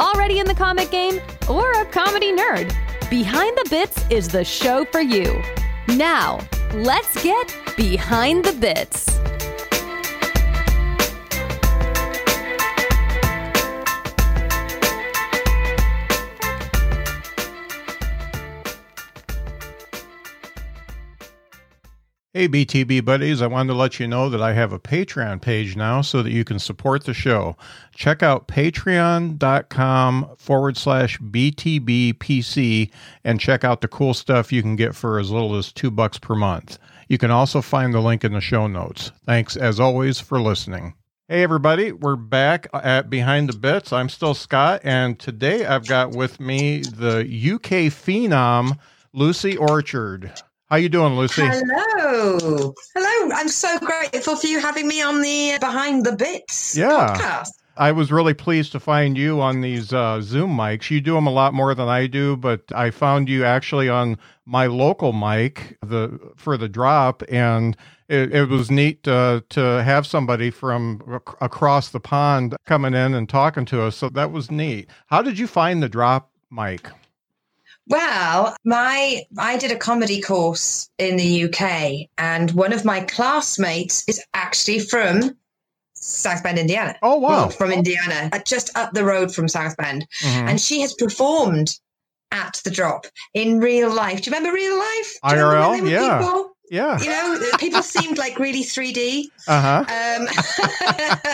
already in the comic game, or a comedy nerd, Behind the Bits is the show for you. Now, let's get Behind the Bits. Hey, BTB buddies, I wanted to let you know that I have a Patreon page now so that you can support the show. Check out patreon.com forward slash BTBPC and check out the cool stuff you can get for as little as two bucks per month. You can also find the link in the show notes. Thanks, as always, for listening. Hey, everybody, we're back at Behind the Bits. I'm still Scott, and today I've got with me the UK phenom, Lucy Orchard. How you doing, Lucy? Hello. Hello. I'm so grateful for you having me on the Behind the Bits Yeah. podcast. I was really pleased to find you on these uh, Zoom mics. You do them a lot more than I do, but I found you actually on my local mic the for the drop, and it, it was neat uh, to have somebody from ac- across the pond coming in and talking to us. So that was neat. How did you find the drop mic? Well, my I did a comedy course in the UK and one of my classmates is actually from South Bend, Indiana. Oh wow! Well, from Indiana, uh, just up the road from South Bend. Mhm. And she has performed at the drop in real life. Do you remember real life? Do you remember IRL? when they were Yeah. people? Yeah. You know, people seemed like really 3D. Uh huh.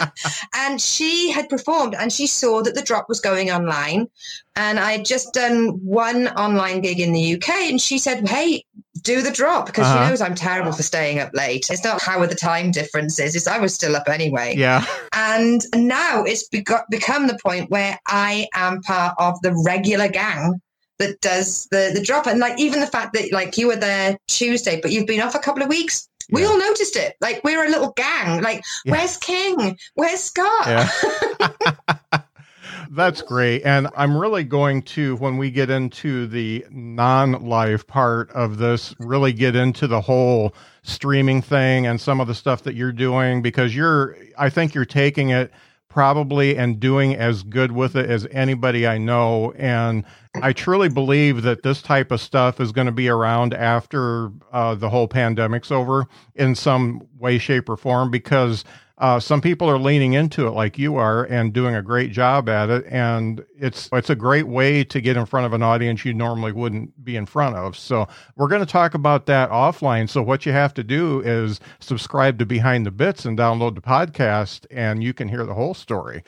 Um, and she had performed and she saw that the drop was going online. And I had just done one online gig in the UK. And she said, Hey, do the drop because Uh-huh. she knows I'm terrible for staying up late. It's not how are the time difference is, it's I was still up anyway. Yeah. And now it's begot, become the point where I am part of the regular gang that does the, the drop. And like even the fact that like you were there Tuesday, but you've been off a couple of weeks. We Yeah. all noticed it. Like we're a little gang. Like, Yeah. where's King? Where's Scott? Yeah. That's great. And I'm really going to, when we get into the non live part of this, really get into the whole streaming thing and some of the stuff that you're doing because you're, I think you're taking it probably and doing as good with it as anybody I know. And I truly believe that this type of stuff is going to be around after uh, the whole pandemic's over in some way, shape, or form because uh, some people are leaning into it like you are and doing a great job at it. And it's it's a great way to get in front of an audience you normally wouldn't be in front of. So we're going to talk about that offline. So what you have to do is subscribe to Behind the Bits and download the podcast, and you can hear the whole story.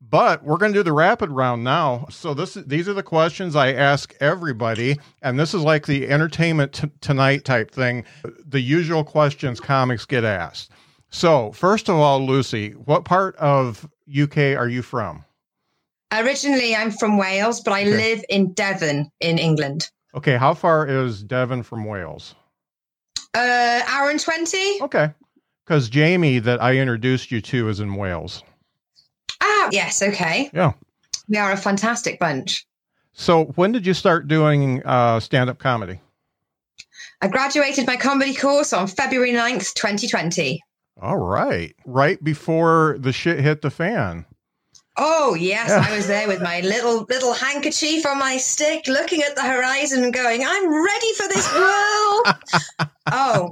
But we're going to do the rapid round now. So this these are the questions I ask everybody, and this is like the entertainment t- tonight type thing. The usual questions comics get asked. So first of all, Lucy, what part of UK are you from? Originally, I'm from Wales, but I Okay. live in Devon in England. Okay, how far is Devon from Wales? Uh, hour and 20? Okay, because Jamie that I introduced you to is in Wales. Ah, yes, okay. Yeah. We are a fantastic bunch. So when did you start doing uh, stand-up comedy? I graduated my comedy course on February 9th, 2020. All right, right before the shit hit the fan. Oh yes, Yeah. I was there with my little little handkerchief on my stick, looking at the horizon and going, "I'm ready for this world." oh,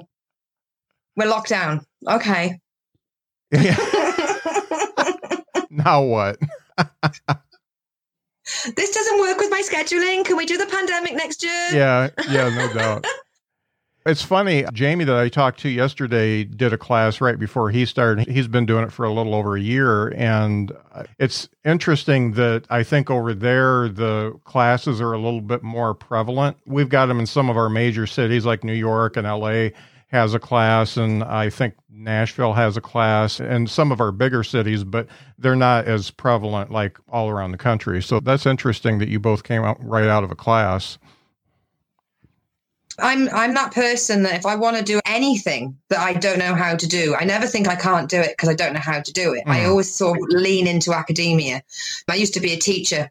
we're locked down. Okay. Yeah. now what? this doesn't work with my scheduling. Can we do the pandemic next year? yeah, yeah, no doubt. It's funny, Jamie that I talked to yesterday did a class right before he started. He's been doing it for a little over a year. And it's interesting that I think over there, the classes are a little bit more prevalent. We've got them in some of our major cities like New York and LA. has a class, and I think Nashville has a class, and some of our bigger cities, but they're not as prevalent like all around the country. So that's interesting that you both came out right out of a class. I'm I'm that person that if I want to do anything that I don't know how to do, I never think I can't do it because I don't know how to do it. Mm. I always sort of lean into academia. I used to be a teacher,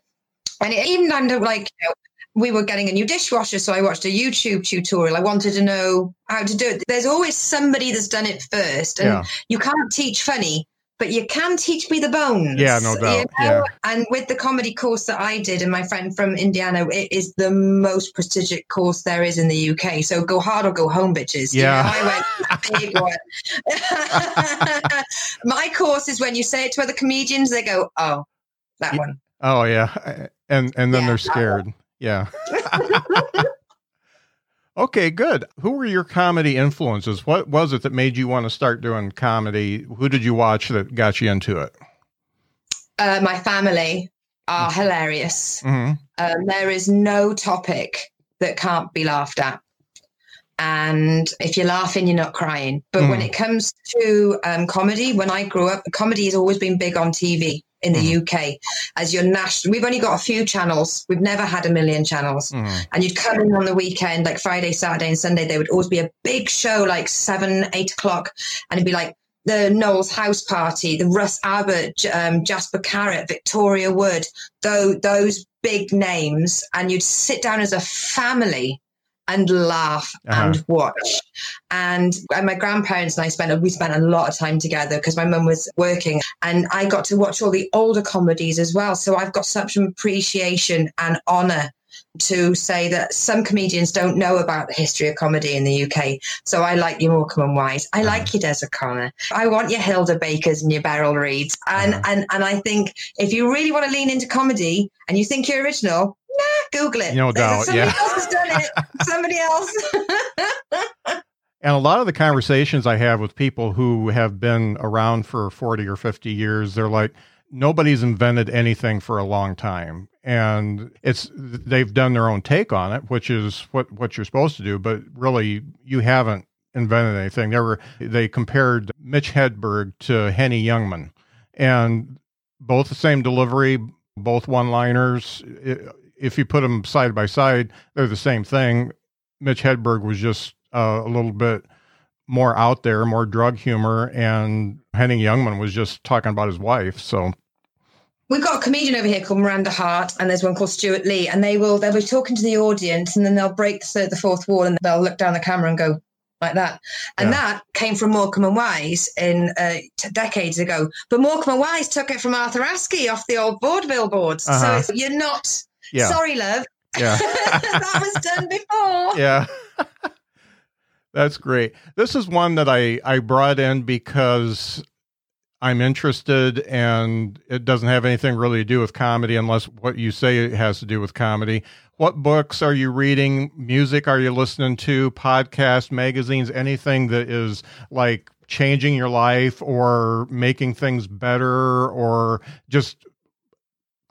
and it, even under like you know, we were getting a new dishwasher, so I watched a YouTube tutorial. I wanted to know how to do it. There's always somebody that's done it first, and yeah. you can't teach funny but you can teach me the bones. Yeah, no doubt. You know? yeah. And with the comedy course that I did, and my friend from Indiana, it is the most prestigious course there is in the UK. So go hard or go home, bitches. Yeah. You know, I went big one. my course is when you say it to other comedians, they go, "Oh, that one." Oh yeah, and and then yeah, they're scared. Yeah. Okay, good. Who were your comedy influences? What was it that made you want to start doing comedy? Who did you watch that got you into it? Uh, my family are mm-hmm. hilarious. Mm-hmm. Um, there is no topic that can't be laughed at. And if you're laughing, you're not crying. But mm. when it comes to um, comedy, when I grew up, comedy has always been big on TV in the mm. UK as your national. We've only got a few channels. We've never had a million channels. Mm. And you'd come in on the weekend, like Friday, Saturday, and Sunday. There would always be a big show, like seven, eight o'clock, and it'd be like the Noel's House Party, the Russ Abbott, um, Jasper Carrott, Victoria Wood, those, those big names, and you'd sit down as a family and laugh uh-huh. and watch. And, and, my grandparents and I spent we spent a lot of time together because my mum was working, and I got to watch all the older comedies as well. So I've got such an appreciation and honour to say that some comedians don't know about the history of comedy in the UK. So I like your Morecambe and Wise. I like uh-huh. your Des O'Connor. I want your Hilda Bakers and your Beryl Reids. And, uh-huh. and, and I think if you really want to lean into comedy and you think you're original, Nah, Google it. No doubt. Somebody yeah. else has done it. Somebody else. and a lot of the conversations I have with people who have been around for 40 or 50 years, they're like, nobody's invented anything for a long time. And it's they've done their own take on it, which is what, what you're supposed to do, but really you haven't invented anything. They were they compared Mitch Hedberg to Henny Youngman. And both the same delivery, both one liners if you put them side by side, they're the same thing. Mitch Hedberg was just uh, a little bit more out there, more drug humor, and Henny Youngman was just talking about his wife. So We've got a comedian over here called Miranda Hart, and there's one called Stewart Lee, and they will they'll be talking to the audience, and then they'll break the third, the fourth wall, and they'll look down the camera and go like that, and yeah. that came from Morecambe and Wise in uh, t- decades ago. But Morecambe and Wise took it from Arthur Askey off the old board billboards. uh-huh. so you're not yeah. Sorry, love. Yeah. that was done before. Yeah. That's great. This is one that I, I brought in because I'm interested and it doesn't have anything really to do with comedy unless what you say it has to do with comedy. What books are you reading? Music are you listening to? Podcasts, magazines, anything that is like changing your life or making things better or just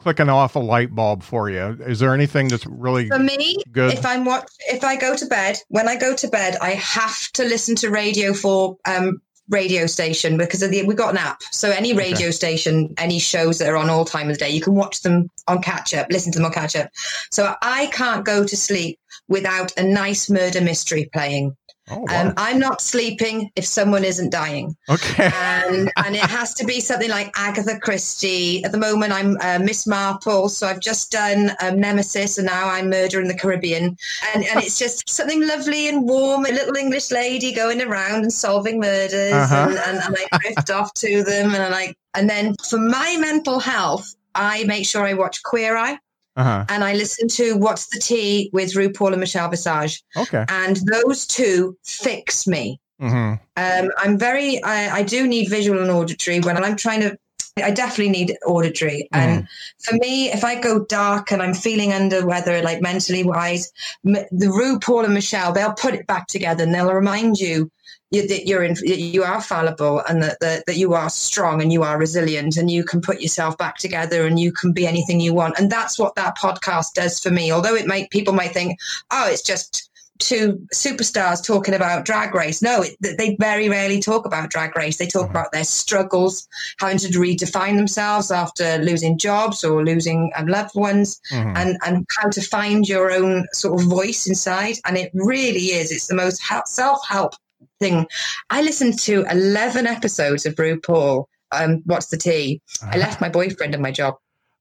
clicking off a light bulb for you? Is there anything that's really for me? Good. If I'm what if I go to bed, when I go to bed, I have to listen to radio for um, radio station because of the, we got an app. So any radio okay. station, any shows that are on all time of the day, you can watch them on catch up, listen to them on catch up. So I can't go to sleep without a nice murder mystery playing. Oh, wow. um, I'm not sleeping if someone isn't dying. Okay. and, and it has to be something like Agatha Christie. At the moment, I'm uh, Miss Marple. So I've just done um, Nemesis and now I'm Murder in the Caribbean. And, and it's just something lovely and warm, a little English lady going around and solving murders. Uh-huh. And, and, and I drift off to them. And I like, and then for my mental health, I make sure I watch Queer Eye. Uh-huh. And I listen to What's the Tea with RuPaul and Michelle Visage. Okay. And those two fix me. Mm-hmm. Um, I'm very, I, I, do need visual and auditory when I'm trying to, I definitely need auditory. Mm-hmm. And for me, if I go dark and I'm feeling under weather, like mentally wise, the RuPaul and Michelle, they'll put it back together and they'll remind you you, that you're in, you are fallible and that, that, that you are strong and you are resilient and you can put yourself back together and you can be anything you want. And that's what that podcast does for me. Although it might, people might think, oh, it's just two superstars talking about drag race. No, it, they very rarely talk about drag race. They talk mm-hmm. about their struggles, having to redefine themselves after losing jobs or losing um, loved ones, mm-hmm. and and how to find your own sort of voice inside. And it really is. It's the most self help thing. I listened to eleven episodes of RuPaul. Um, what's the tea? I left my boyfriend and my job.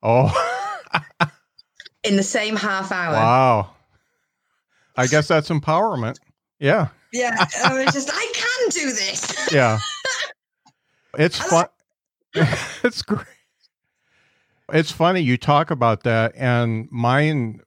Oh. in the same half hour. Wow. I guess that's empowerment. Yeah. Yeah. I was just, I can do this. Yeah. It's fun. it's great. It's funny you talk about that, and mine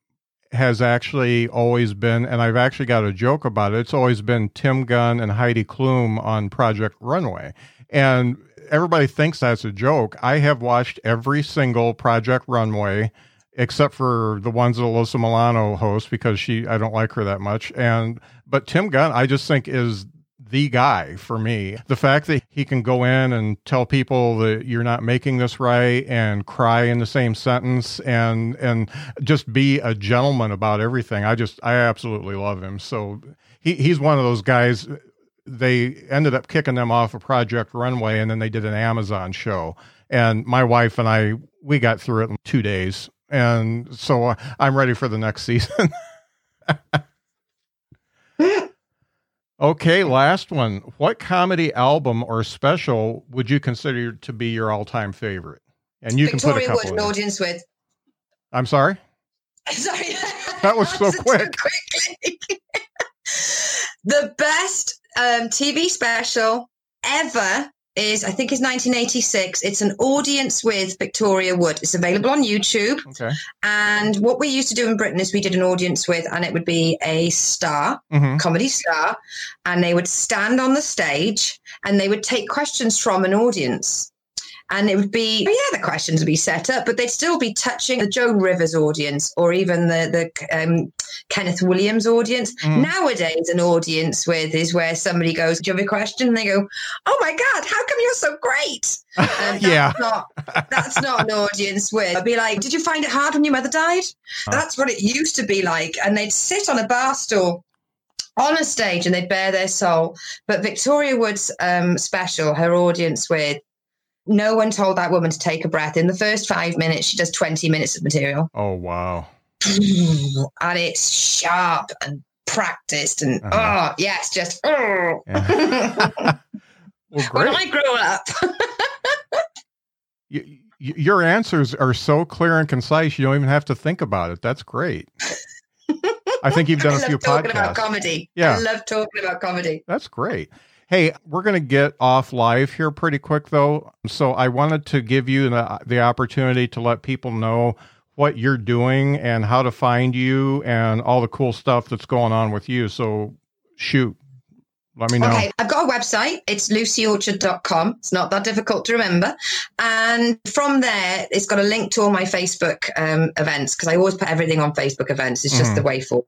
has actually always been, and I've actually got a joke about it. It's always been Tim Gunn and Heidi Klum on Project Runway. And everybody thinks that's a joke. I have watched every single Project Runway except for the ones that Alyssa Milano hosts because she I don't like her that much. And but Tim Gunn, I just think is the guy for me. The fact that he can go in and tell people that you're not making this right and cry in the same sentence and and just be a gentleman about everything. I just I absolutely love him. So he he's one of those guys they ended up kicking them off a Project Runway and then they did an Amazon show. And my wife and I we got through it in 2 days and so uh, I'm ready for the next season. okay, last one. What comedy album or special would you consider to be your all-time favorite? And you Victoria can put a couple. Wood, audience with. I'm sorry. Sorry, that was so quick. the best um, TV special ever is I think is 1986. It's an audience with Victoria Wood. It's available on YouTube. Okay. And what we used to do in Britain is we did an audience with, and it would be a star, mm-hmm. comedy star, and they would stand on the stage and they would take questions from an audience and it would be yeah the questions would be set up but they'd still be touching the joan rivers audience or even the the um, kenneth williams audience. Mm. nowadays an audience with is where somebody goes do you have a question? And they go oh my god how come you're so great? Um, yeah. not, that's not an audience with i'd be like did you find it hard when your mother died? That's what it used to be like. And they'd sit on a bar stool on a stage and they'd bare their soul. But Victoria Wood's um, special, her audience with no one told that woman to take a breath. In the first five minutes, she does 20 minutes of material. Oh, wow. and it's sharp and practiced. And uh-huh. oh, yes, just. Oh. Yeah. well, when I grow up. you, your answers are so clear and concise, you don't even have to think about it. That's great. I think you've done a few talking podcasts. about comedy. Yeah. I love talking about comedy. That's great. Hey, we're going to get off live here pretty quick, though. So I wanted to give you the, the opportunity to let people know what you're doing and how to find you and all the cool stuff that's going on with you. So shoot. Let me know. Okay, I've got a website. It's lucyorchard.com. It's not that difficult to remember. And from there, it's got a link to all my Facebook um, events because I always put everything on Facebook events. It's just mm. the way forward.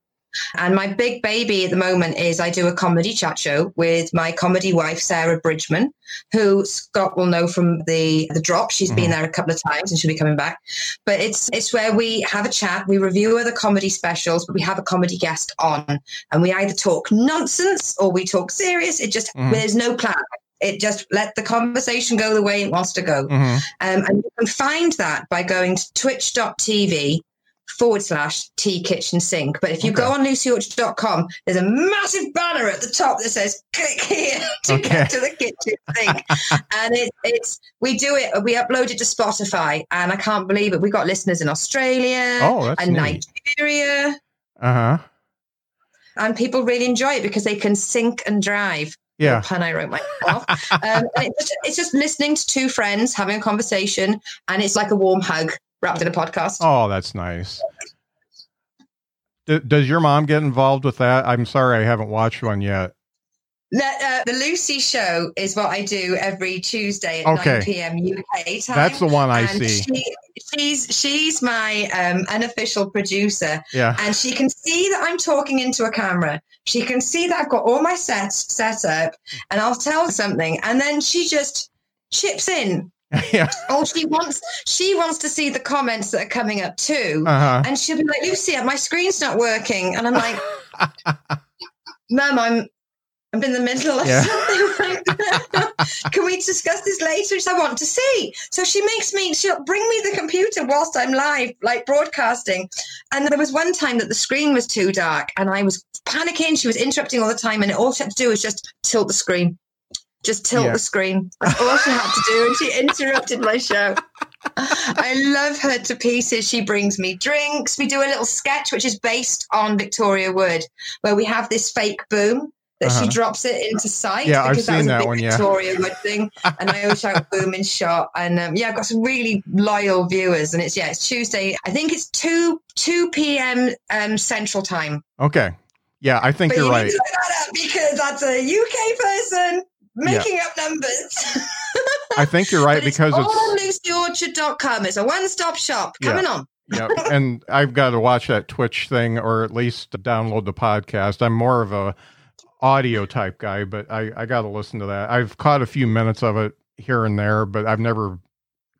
And my big baby at the moment is I do a comedy chat show with my comedy wife, Sarah Bridgman, who Scott will know from the, the drop. She's mm-hmm. been there a couple of times and she'll be coming back. But it's it's where we have a chat, we review other comedy specials, but we have a comedy guest on and we either talk nonsense or we talk serious. It just mm-hmm. there's no plan it just let the conversation go the way it wants to go. Mm-hmm. Um, and you can find that by going to twitch.tv forward slash tea kitchen sink. But if you okay. go on lucyorchard.com, there's a massive banner at the top that says click here to okay. get to the kitchen sink. and it, it's, we do it, we upload it to Spotify and I can't believe it. We've got listeners in Australia oh, and neat. Nigeria. Uh huh. And people really enjoy it because they can sink and drive. Yeah. Pun I wrote myself. um, it's, just, it's just listening to two friends having a conversation and it's like a warm hug wrapped in a podcast. Oh, that's nice. D- does your mom get involved with that? I'm sorry, I haven't watched one yet. The, uh, the Lucy show is what I do every Tuesday at okay. 9 p.m. UK time. That's the one I and see. She, she's she's my um, unofficial producer. Yeah. And she can see that I'm talking into a camera. She can see that I've got all my sets set up, and I'll tell something, and then she just chips in yeah. Oh, she wants she wants to see the comments that are coming up too, uh-huh. and she'll be like, "Lucy, my screen's not working," and I'm like, Mum, I'm I'm in the middle of Yeah. something right now. Can we discuss this later? Said, I want to see. So she makes me, she'll bring me the computer whilst I'm live, like broadcasting. And there was one time that the screen was too dark and I was panicking. She was interrupting all the time. And all she had to do was just tilt the screen. Just tilt Yeah. the screen. That's all she had to do. And she interrupted my show. I love her to pieces. She brings me drinks. We do a little sketch, which is based on Victoria Wood, where we have this fake boom that Uh-huh. she drops it into sight. Yeah, I've because that was seen a that big one, yeah. Victoria Wood thing, and I always shout boom in shot. And um, yeah, I've got some really loyal viewers, and it's yeah, it's Tuesday. I think it's two two p.m. Um, Central Time. Okay. Yeah, I think But you're you right. need to look that up because that's a UK person making up numbers. I think you're right because it's all it's on LucyOrchard.com. It's a one-stop shop. Coming on. yeah, and I've got to watch that Twitch thing or at least download the podcast. I'm more of a audio type guy, but I I got to listen to that. I've caught a few minutes of it here and there, but I've never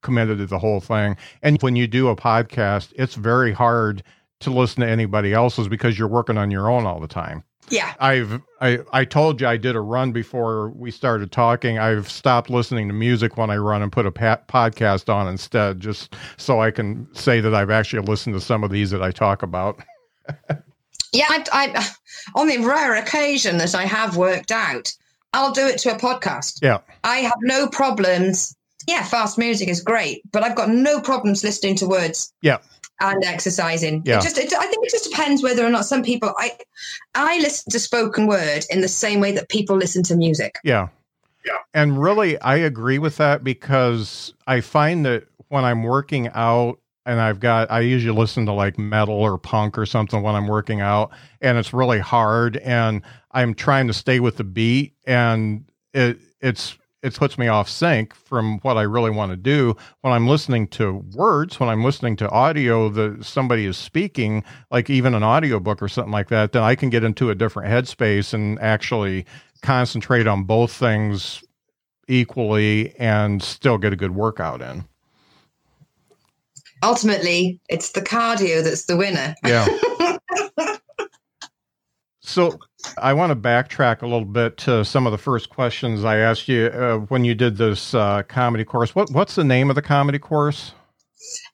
committed to the whole thing. And when you do a podcast, it's very hard to listen to anybody else's because you're working on your own all the time. Yeah. I've I I told you I did a run before we started talking. I've stopped listening to music when I run and put a pa- podcast on instead, just so I can say that I've actually listened to some of these that I talk about. Yeah, I, I, on the rare occasion that I have worked out, I'll do it to a podcast. Yeah, I have no problems. Yeah, fast music is great, but I've got no problems listening to words yeah, and exercising. Yeah. It just, it, I think it just depends whether or not some people. I, I listen to spoken word in the same way that people listen to music. yeah, Yeah. And really, I agree with that because I find that when I'm working out. And I've got, I usually listen to like metal or punk or something when I'm working out, and it's really hard. And I'm trying to stay with the beat, and it, it's, it puts me off sync from what I really want to do when I'm listening to words, when I'm listening to audio that somebody is speaking, like even an audiobook or something like that, then I can get into a different headspace and actually concentrate on both things equally and still get a good workout in. Ultimately, it's the cardio that's the winner. Yeah. so I want to backtrack a little bit to some of the first questions I asked you uh, when you did this uh, comedy course. What what's the name of the comedy course?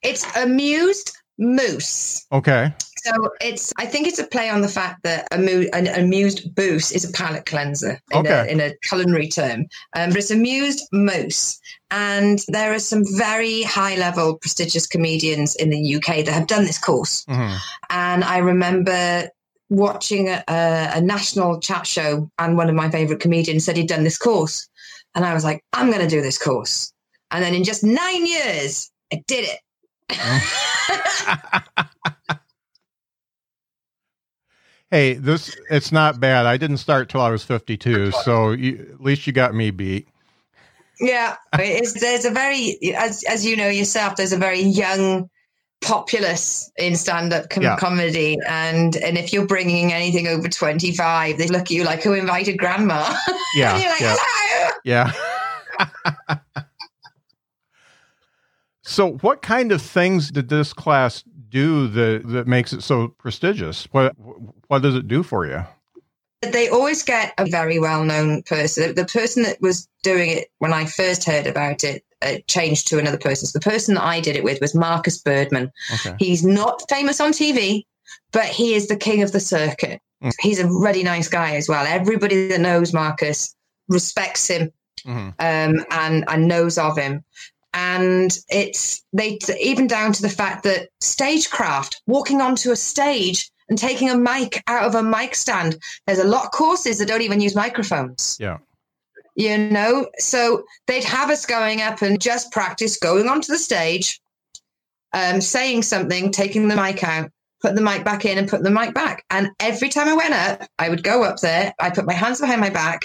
It's amused moose. Okay. So it's, I think it's a play on the fact that amu- an amuse-bouche is a palate cleanser in, Okay. a, in a culinary term, um, but it's amused moose. And there are some very high level, prestigious comedians in the UK that have done this course. Mhm. And I remember watching a, a national chat show, and one of my favorite comedians said he'd done this course. And I was like, I'm going to do this course. And then in just nine years, I did it. Hey, this it's not bad. I didn't start till I was 52, so you, at least you got me beat. Yeah, it's, there's a very, as as you know yourself, there's a very young populace in stand-up com- Yeah. comedy, and and if you're bringing anything over 25, they look at you like, "Who invited Grandma?" Yeah, and you're like, yeah. "Hello." Yeah. so, what kind of things did this class do that that makes it so prestigious? What what does it do for you? They always get a very well-known person. The person that was doing it when I first heard about it uh, changed to another person. So the person that I did it with was Marcus Birdman. Okay. He's not famous on TV, but he is the king of the circuit. Mm. He's a really nice guy as well. Everybody that knows Marcus respects him Mhm. um, and and knows of him. And it's they even down to the fact that stagecraft, walking onto a stage and taking a mic out of a mic stand. There's a lot of courses that don't even use microphones Yeah. You know? So they'd have us going up and just practice going onto the stage um, saying something taking the mic out put the mic back in and put the mic back. And every time i went up i would go up there i put my hands behind my back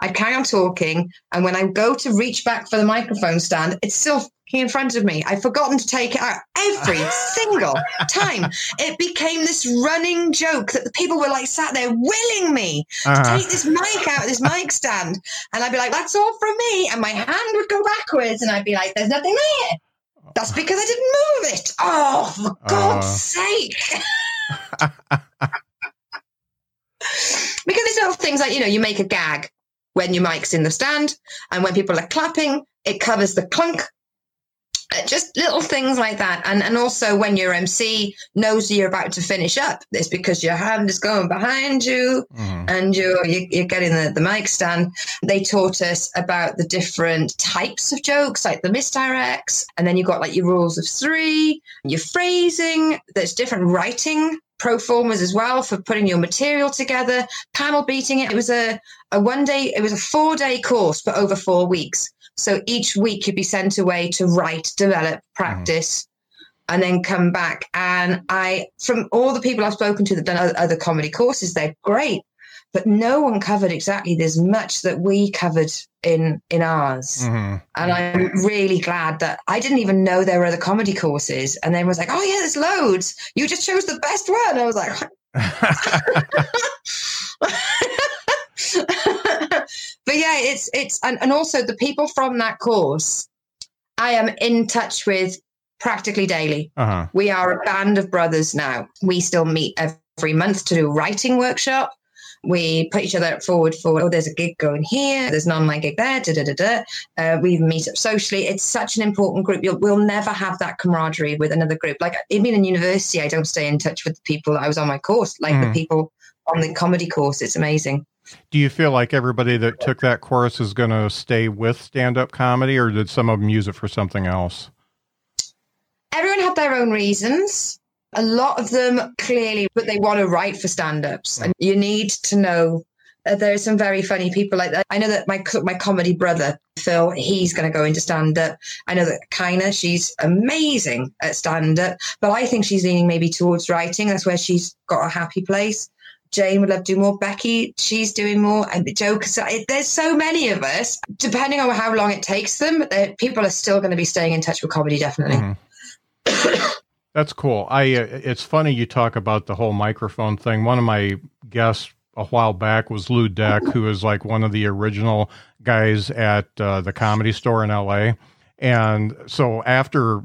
i'd carry on talking and when i go to reach back for the microphone stand it's still in front of me i've forgotten to take it out every single time it became this running joke that the people were like sat there willing me Uh-huh. take this mic out of this mic stand. And I'd be like, that's all from me. And my hand would go backwards and I'd be like, there's nothing there. That's because I didn't move it. Oh, for God's Uh. sake. because it's little things like, you know, you make a gag when your mic's in the stand and when people are clapping, it covers the clunk just little things like that. And and also when your mc knows you're about to finish up it's because your hand is going behind you mm-hmm. and you're you're getting the, the mic stand. They taught us about the different types of jokes like the misdirects and then you've got like your rules of three your phrasing. There's different writing pro formers as well for putting your material together panel beating it. It was a, a one day it was a four day course for over four weeks so each week you'd be sent away to write, develop, practice, mm-hmm. and then come back. And I, from all the people I've spoken to that done other comedy courses, they're great, but no one covered exactly as much that we covered in in ours. Mm-hmm. And I'm really glad that I didn't even know there were other comedy courses. And then was like, oh yeah, there's loads. You just chose the best one. I was like. but yeah, it's it's and, and also the people from that course, I am in touch with practically daily. Uh-huh. We are a band of brothers now. We still meet every month to do a writing workshop. We put each other forward for, oh, there's a gig going here, there's an online gig there, da da da da. Uh, we meet up socially. It's such an important group. You'll, we'll never have that camaraderie with another group. Like even in university, I don't stay in touch with the people that I was on my course, like mm. the people on the comedy course. It's amazing. Do you feel like everybody that took that course is going to stay with stand up comedy, or did some of them use it for something else? Everyone had their own reasons. A lot of them clearly, but they want to write for stand ups. And you need to know there are some very funny people like that. I know that my my comedy brother Phil, he's going to go into stand up. I know that Kina, she's amazing at stand up, but I think she's leaning maybe towards writing. That's where she's got a happy place. Jane would love to do more. Becky, she's doing more. And the Joe, there's so many of us. Depending on how long it takes them, people are still going to be staying in touch with comedy, definitely. Mm-hmm. That's cool. I. Uh, it's funny you talk about the whole microphone thing. One of my guests a while back was Lou Deck, who is like one of the original guys at uh, the Comedy Store in L.A. And so after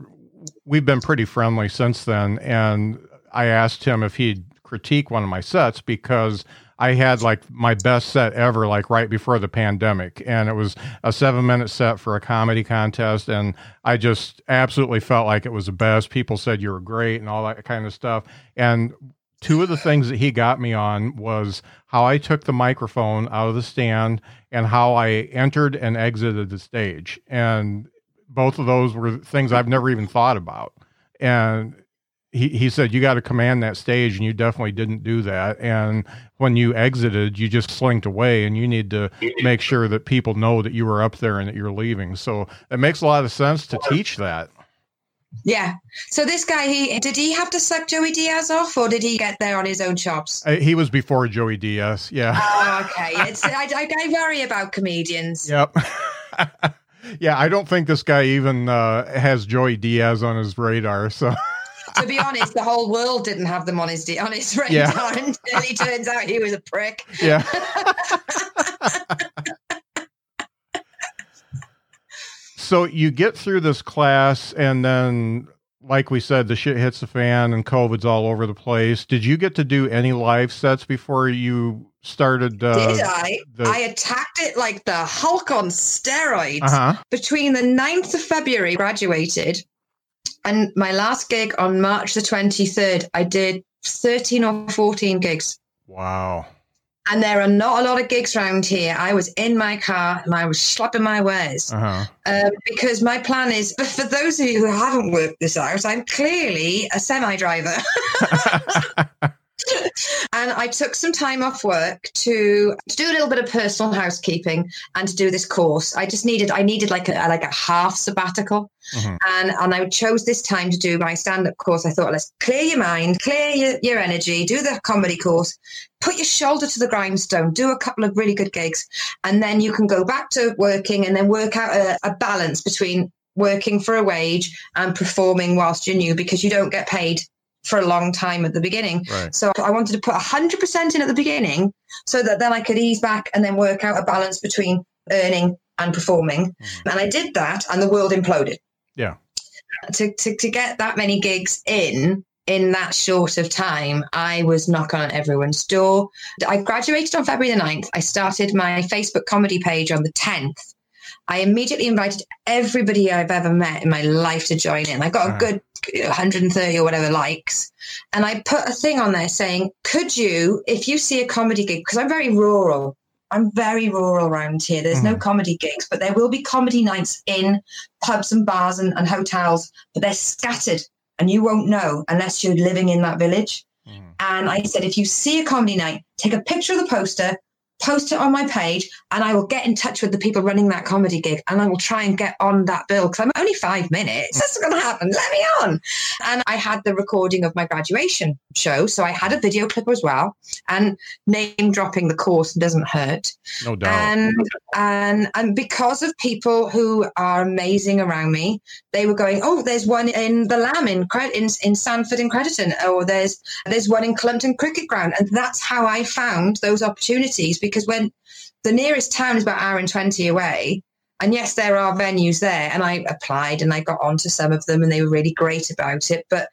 we've been pretty friendly since then, and I asked him if he'd critique one of my sets because I had like my best set ever, like right before the pandemic. And it was a seven minute set for a comedy contest. And I just absolutely felt like it was the best. People said you were great and all that kind of stuff. And two of the things that he got me on was how I took the microphone out of the stand and how I entered and exited the stage. And both of those were things I've never even thought about. And he, he said you got to command that stage and you definitely didn't do that. And when you exited you just slinked away and you need to make sure that people know that you were up there and that you're leaving. So it makes a lot of sense to teach that. Yeah. So this guy he did he have to suck joey diaz off or did he get there on his own chops? Uh, he was before joey diaz yeah. Oh, okay. It's I, I, I worry about comedians. Yep. Yeah i don't think this guy even uh, has joey diaz on his radar so to be honest, the whole world didn't have them on his on his radar yeah. until he turns out he was a prick. Yeah. so you get through this class, and then, like we said, the shit hits the fan, and COVID's all over the place. Did you get to do any live sets before you started? Uh, Did I? The... I attacked it like the Hulk on steroids. Uh-huh. Between the 9th of February, graduated and my last gig on March the 23rd, I did 13 or 14 gigs. Wow. And there are not a lot of gigs around here. I was in my car and I was slapping my wares. Uh-huh. Um, because my plan is, But for those of you who haven't worked this out, I'm clearly a semi driver. and I took some time off work to, to do a little bit of personal housekeeping and to do this course. I just needed I needed like a like a half sabbatical, mm-hmm. and and I chose this time to do my stand up course. I thought let's clear your mind, clear your, your energy, do the comedy course, put your shoulder to the grindstone, do a couple of really good gigs, and then you can go back to working and then work out a, a balance between working for a wage and performing whilst you're new because you don't get paid for a long time at the beginning. Right. So I wanted to put 100% in at the beginning so that then I could ease back and then work out a balance between earning and performing. Mm-hmm. And I did that and the world imploded. Yeah. To, to, to get that many gigs in in that short of time, I was knocking on everyone's door. I graduated on February the 9th. I started my Facebook comedy page on the 10th. I immediately invited everybody I've ever met in my life to join in. I got a good 130 or whatever likes. And I put a thing on there saying, could you, if you see a comedy gig, because I'm very rural, I'm very rural around here. There's mm. no comedy gigs, but there will be comedy nights in pubs and bars and, and hotels, but they're scattered and you won't know unless you're living in that village. Mm. And I said, if you see a comedy night, take a picture of the poster, post it on my page and I will get in touch with the people running that comedy gig and I will try and get on that bill because I'm only five minutes. That's going to happen. Let me on. And I had the recording of my graduation show. So I had a video clip as well. And name dropping the course doesn't hurt. No doubt. And, and, and because of people who are amazing around me, they were going, oh, there's one in the Lamb in, in, in Sandford in Crediton, or there's, there's one in Cullompton Cricket Ground. And that's how I found those opportunities because when the nearest town is about an hour and 20 away, and yes, there are venues there, and I applied and I got onto some of them, and they were really great about it. But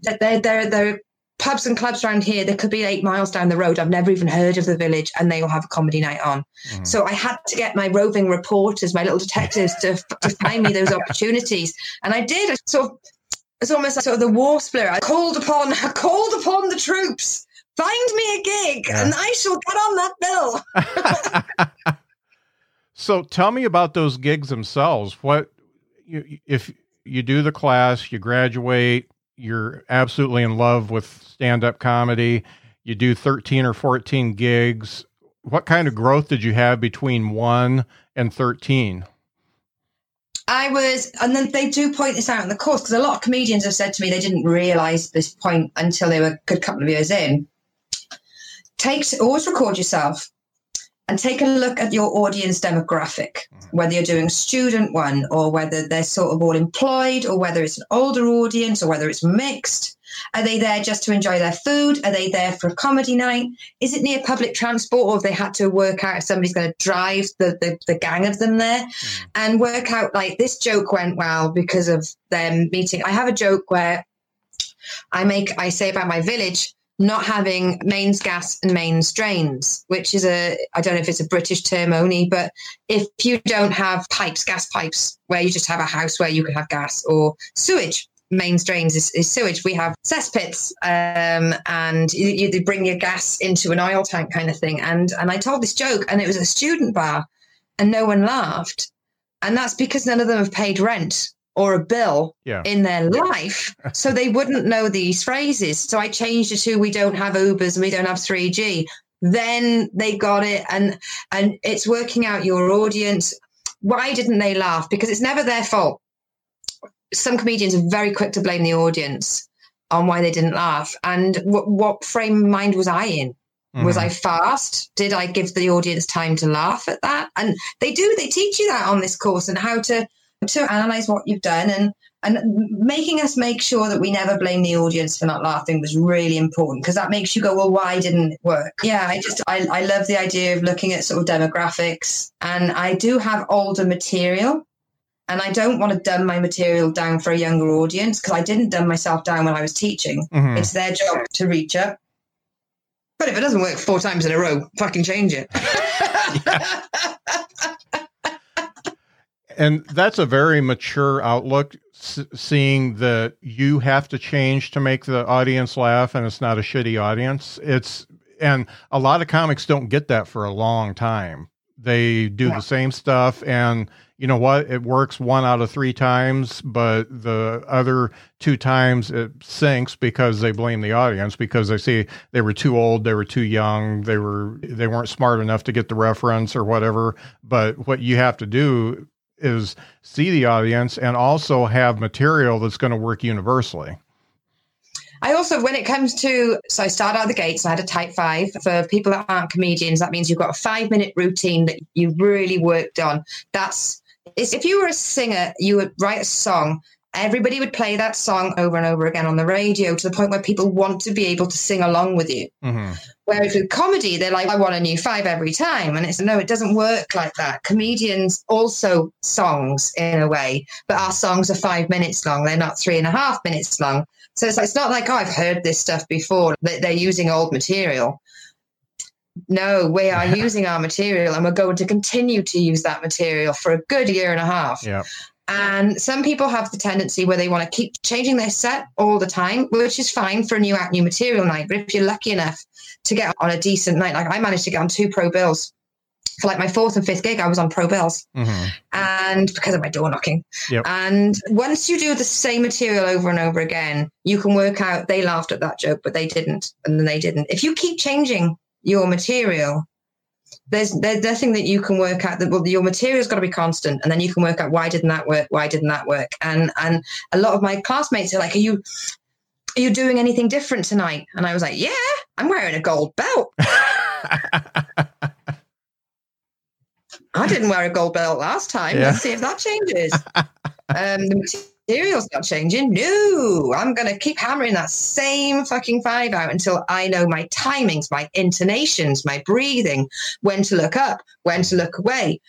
there, there, there are pubs and clubs around here. that could be eight miles down the road. I've never even heard of the village, and they all have a comedy night on. Mm. So I had to get my roving reporters, my little detectives, to, to find me those opportunities, and I did. I sort of, it's almost like sort of the war spirit. I called upon, I called upon the troops Find me a gig yeah. and I shall get on that bill. so tell me about those gigs themselves. What you, if you do the class, you graduate, you're absolutely in love with stand-up comedy, you do 13 or 14 gigs. What kind of growth did you have between 1 and 13? I was, and then they do point this out in the course because a lot of comedians have said to me they didn't realize this point until they were a good couple of years in take always record yourself and take a look at your audience demographic, mm-hmm. whether you're doing student one or whether they're sort of all employed or whether it's an older audience or whether it's mixed. Are they there just to enjoy their food? Are they there for a comedy night? Is it near public transport or have they had to work out if somebody's going to drive the, the, the gang of them there mm. and work out like this joke went well because of them meeting? I have a joke where I make, I say about my village, not having mains gas and mains drains, which is a, I don't know if it's a British term only, but if you don't have pipes, gas pipes, where you just have a house where you can have gas or sewage, mains drains is, is sewage. We have cesspits, um, and you, you, bring your gas into an oil tank kind of thing. And and I told this joke, and it was a student bar, and no one laughed, and that's because none of them have paid rent or a bill yeah. in their life. so they wouldn't know these phrases. So I changed it to we don't have Ubers and we don't have 3G. Then they got it and and it's working out your audience. Why didn't they laugh? Because it's never their fault. Some comedians are very quick to blame the audience on why they didn't laugh. And what, what frame of mind was I in? Mm-hmm. Was I fast? Did I give the audience time to laugh at that? And they do, they teach you that on this course and how to to analyze what you've done and and making us make sure that we never blame the audience for not laughing was really important because that makes you go well why didn't it work? Yeah i just I, I love the idea of looking at sort of demographics and i do have older material and i don't want to dumb my material down for a younger audience because i didn't dumb myself down when i was teaching. Mm-hmm. it's their job to reach up. But if it doesn't work four times in a row fucking change it and that's a very mature outlook seeing that you have to change to make the audience laugh and it's not a shitty audience. It's and a lot of comics don't get that for a long time. They do yeah. the same stuff and you know what? It works one out of three times but the other two times it sinks because they blame the audience because they see they were too old they were too young they were they weren't smart enough to get the reference or whatever. But what you have to do is see the audience and also have material that's going to work universally. I also, when it comes to, so I start out the gates, I had a tight five. For people that aren't comedians, that means you've got a five minute routine that you really worked on. That's, if you were a singer, you would write a song everybody would play that song over and over again on the radio to the point where people want to be able to sing along with you. Mm-hmm. Whereas with comedy, they're like, I want a new five every time. And it's no, it doesn't work like that. Comedians also songs in a way, but our songs are five minutes long. They're not three and a half minutes long. So it's like, it's not like, oh, I've heard this stuff before. That they're using old material. No, we are using our material and we're going to continue to use that material for a good year and a half. Yeah. And some people have the tendency where they want to keep changing their set all the time, which is fine for a new act, new material night. But if you're lucky enough to get on a decent night, like I managed to get on two pro bills for like my fourth and fifth gig, I was on pro bills. Mm-hmm. And because of my door knocking. Yep. And once you do the same material over and over again, you can work out they laughed at that joke, but they didn't. And then they didn't. If you keep changing your material, there's there's nothing that you can work out that well your material's got to be constant and then you can work out why didn't that work why didn't that work? And and a lot of my classmates are like are you are you doing anything different tonight? And i was like yeah i'm wearing a gold belt. I didn't wear a gold belt last time. Yeah. let's see if that changes. Um the material's not changing no i'm gonna keep hammering that same fucking five out until i know my timings my intonations my breathing when to look up when to look away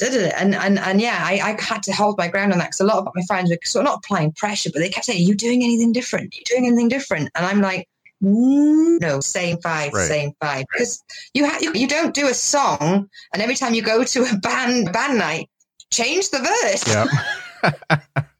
And and and yeah, I, I had to hold my ground on that because a lot of my friends were sort of not applying pressure, but they kept saying, "Are you doing anything different? Are you doing anything different?" And I'm like, "Mm, "No, same five, Right. same five. Because you ha- you, you don't do a song, and every time you go to a band band night, change the verse. Yeah.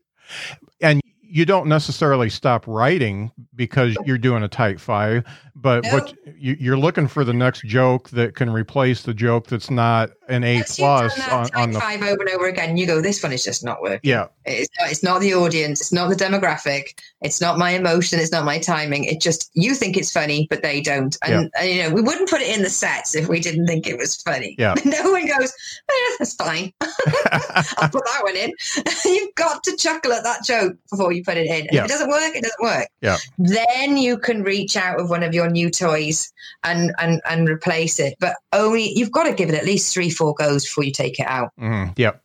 you don't necessarily stop writing because you're doing a tight five, but No. what you, you're looking for the next joke that can replace the joke that's not an A Once plus on, on the five over and over again, you go, "This one is just not working." yeah It's not, it's not the audience. It's not the demographic. It's not my emotion. It's not my timing. It just you think it's funny, but they don't. And, and you know, we wouldn't put it in the sets if we didn't think it was funny. Yeah. no one goes, eh, "That's fine." I'll put that one in. You've got to chuckle at that joke before you put it in. Yeah. If it doesn't work, it doesn't work. Yeah. Then you can reach out with one of your new toys and and and replace it. But only you've got to give it at least three, four goes before you take it out. Mhm. Yep.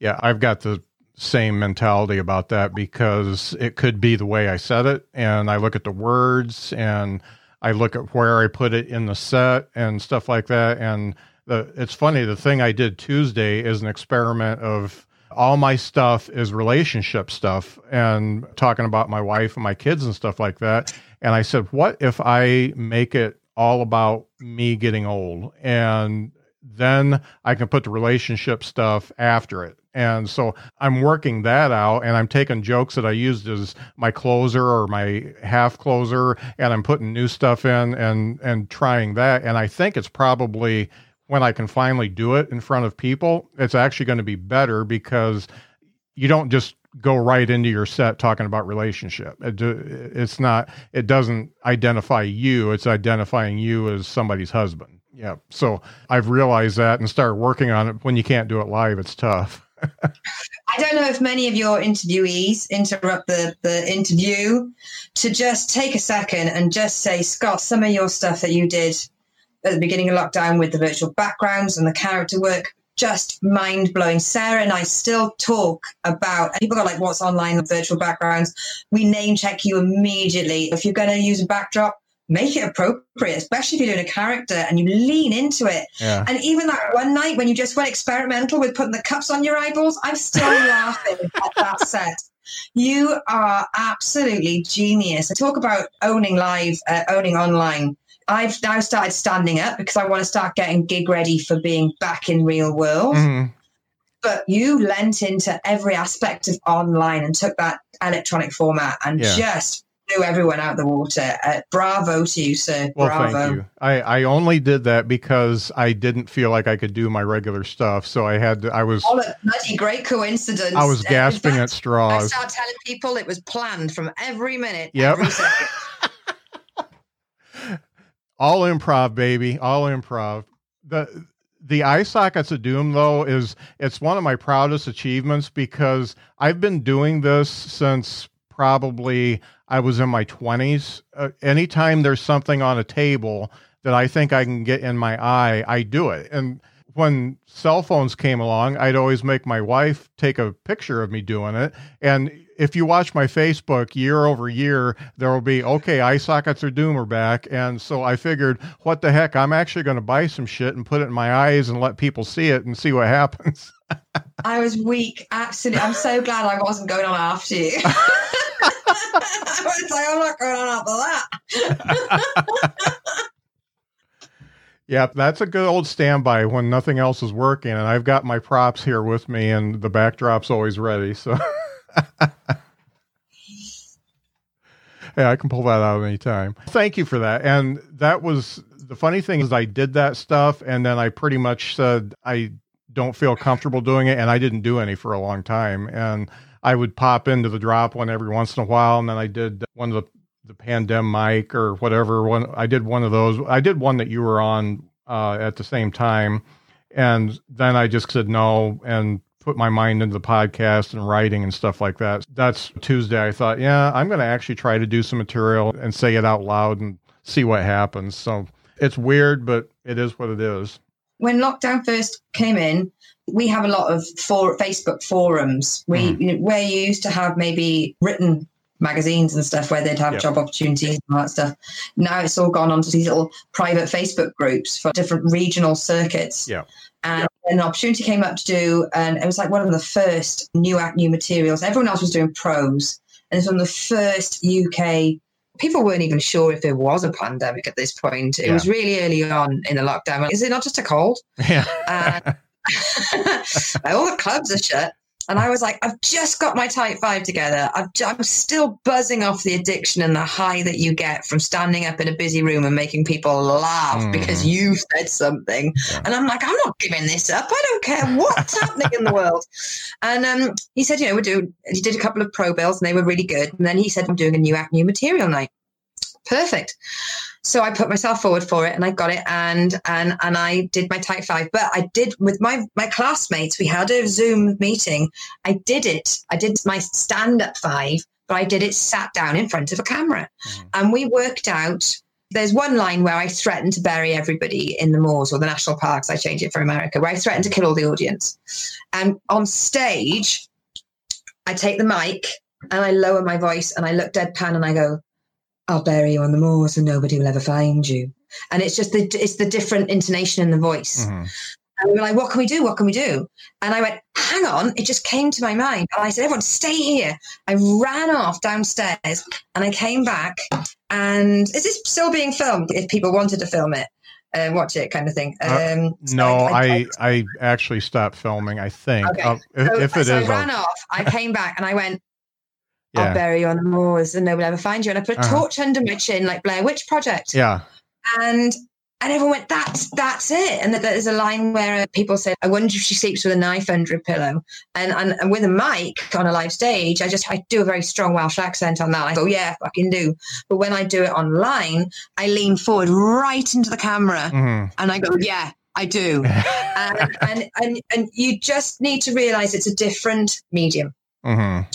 Yeah, I've got the same mentality about that because it could be the way I said it, and I look at the words and I look at where I put it in the set and stuff like that. And the it's funny. The thing I did Tuesday is an experiment of all my stuff is relationship stuff and talking about my wife and my kids and stuff like that. And I said, what if I make it all about me getting old and then I can put the relationship stuff after it. And so I'm working that out and I'm taking jokes that I used as my closer or my half closer and I'm putting new stuff in and and trying that and I think it's probably when I can finally do it in front of people, it's actually going to be better because you don't just go right into your set talking about relationship. It, it's not. It doesn't identify you. It's identifying you as somebody's husband. Yeah. So I've realized that and started working on it. When you can't do it live, it's tough. I don't know if many of your interviewees interrupt the, the interview to just take a second and just say, Scott, some of your stuff that you did at the beginning of lockdown with the virtual backgrounds and the character work, just mind blowing. Sarah and I still talk about people go like, what's online virtual backgrounds? We name check you immediately. If you're going to use a backdrop, make it appropriate, especially if you're doing a character and you lean into it. Yeah. And even that one night when you just went experimental with putting the cups on your eyeballs, I'm still laughing at that set. You are absolutely genius. Talk about owning live, uh, owning online. I've now started standing up because I want to start getting gig ready for being back in real world. Mhm. But you lent into every aspect of online and took that electronic format and Yeah. just blew everyone out the water. Uh, bravo to you, sir. Well, bravo. thank you. I, I only did that because I didn't feel like I could do my regular stuff. So I had to, I was, What a bloody great coincidence. I was Uh, gasping fact, at straws. I start telling people it was planned from every minute. Yep. Every. all improv baby all improv. The the eye sockets of doom though is it's one of my proudest achievements because i've been doing this since probably i was in my 20s uh, anytime there's something on a table that i think i can get in my eye i do it. And when cell phones came along i'd always make my wife take a picture of me doing it. And if you watch my Facebook year over year, there will be okay, eye sockets are doom are back, and so I figured, what the heck, I'm actually going to buy some shit and put it in my eyes and let people see it and see what happens. I was weak. Absolutely. I'm so glad I wasn't going on after you. I was like, I'm not going on after that. Yeah, that's a good old standby when nothing else is working, and I've got my props here with me, and the backdrop's always ready. So, yeah, I can pull that out anytime. Thank you for that. And that was the funny thing is, I did that stuff, and then I pretty much said I don't feel comfortable doing it, and I didn't do any for a long time. And I would pop into the drop one every once in a while, and then I did one of the the pandemic mic or whatever one i did one of those i did one that you were on uh, at the same time and then i just said no and put my mind into the podcast and writing and stuff like that that's tuesday i thought yeah i'm going to actually try to do some material and say it out loud and see what happens so it's weird but it is what it is when lockdown first came in we have a lot of for Facebook forums. We mm. where you used to have maybe written magazines and stuff where they'd have yep. job opportunities and all that stuff. Now it's all gone onto these little private Facebook groups for different regional circuits. Yeah. And an opportunity came up to do, and it was like one of the first new act new materials. Everyone else was doing prose, and it's one of the first UK. People weren't even sure if there was a pandemic at this point. It yeah. was really early on in the lockdown. Is it not just a cold? Yeah. Uh, all the clubs are shut. And I was like, I've just got my tight five together. i am still buzzing off the addiction and the high that you get from standing up in a busy room and making people laugh mm. because you said something. Yeah. And I'm like, I'm not giving this up. I don't care what's happening in the world. And um, he said, you know, we're doing, he did a couple of pro bills and they were really good. And then he said, I'm doing a new act, new material night. Perfect. So I put myself forward for it and I got it and and and I did my tight five. But I did with my my classmates, we had a Zoom meeting. I did it. I did my stand up five, but I did it sat down in front of a camera. Mm-hmm. And we worked out there's one line where I threatened to bury everybody in the moors or the national parks. I changed it for America, where I threatened to kill all the audience. And on stage, I take the mic and I lower my voice and I look deadpan and I go, I'll bury you on the moors and nobody will ever find you. And it's just the it's the different intonation in the voice. Mm-hmm. And we were like, what can we do? What can we do? And I went, hang on. It just came to my mind. And I said, everyone, stay here. I ran off downstairs and I came back. And is this still being filmed if people wanted to film it? and uh, watch it kind of thing. Uh, um, so no, I, I, I, actually stopped filming. I think okay. uh, if, so, if, it so is, I ran I'll... off. I came back and I went, yeah. I'll bury you on the moors and no one will ever find you. And I put a uh-huh. torch under my chin, like Blair Witch Project. Yeah. And and everyone went, that's that's it. And there's a line where people said, I wonder if she sleeps with a knife under a pillow. And, and, and with a mic on a live stage, I just I do a very strong Welsh accent on that. I go, yeah, fucking do. But when I do it online, I lean forward right into the camera mm-hmm. and I go, yeah, I do. and, and, and and you just need to realize it's a different medium. Mm-hmm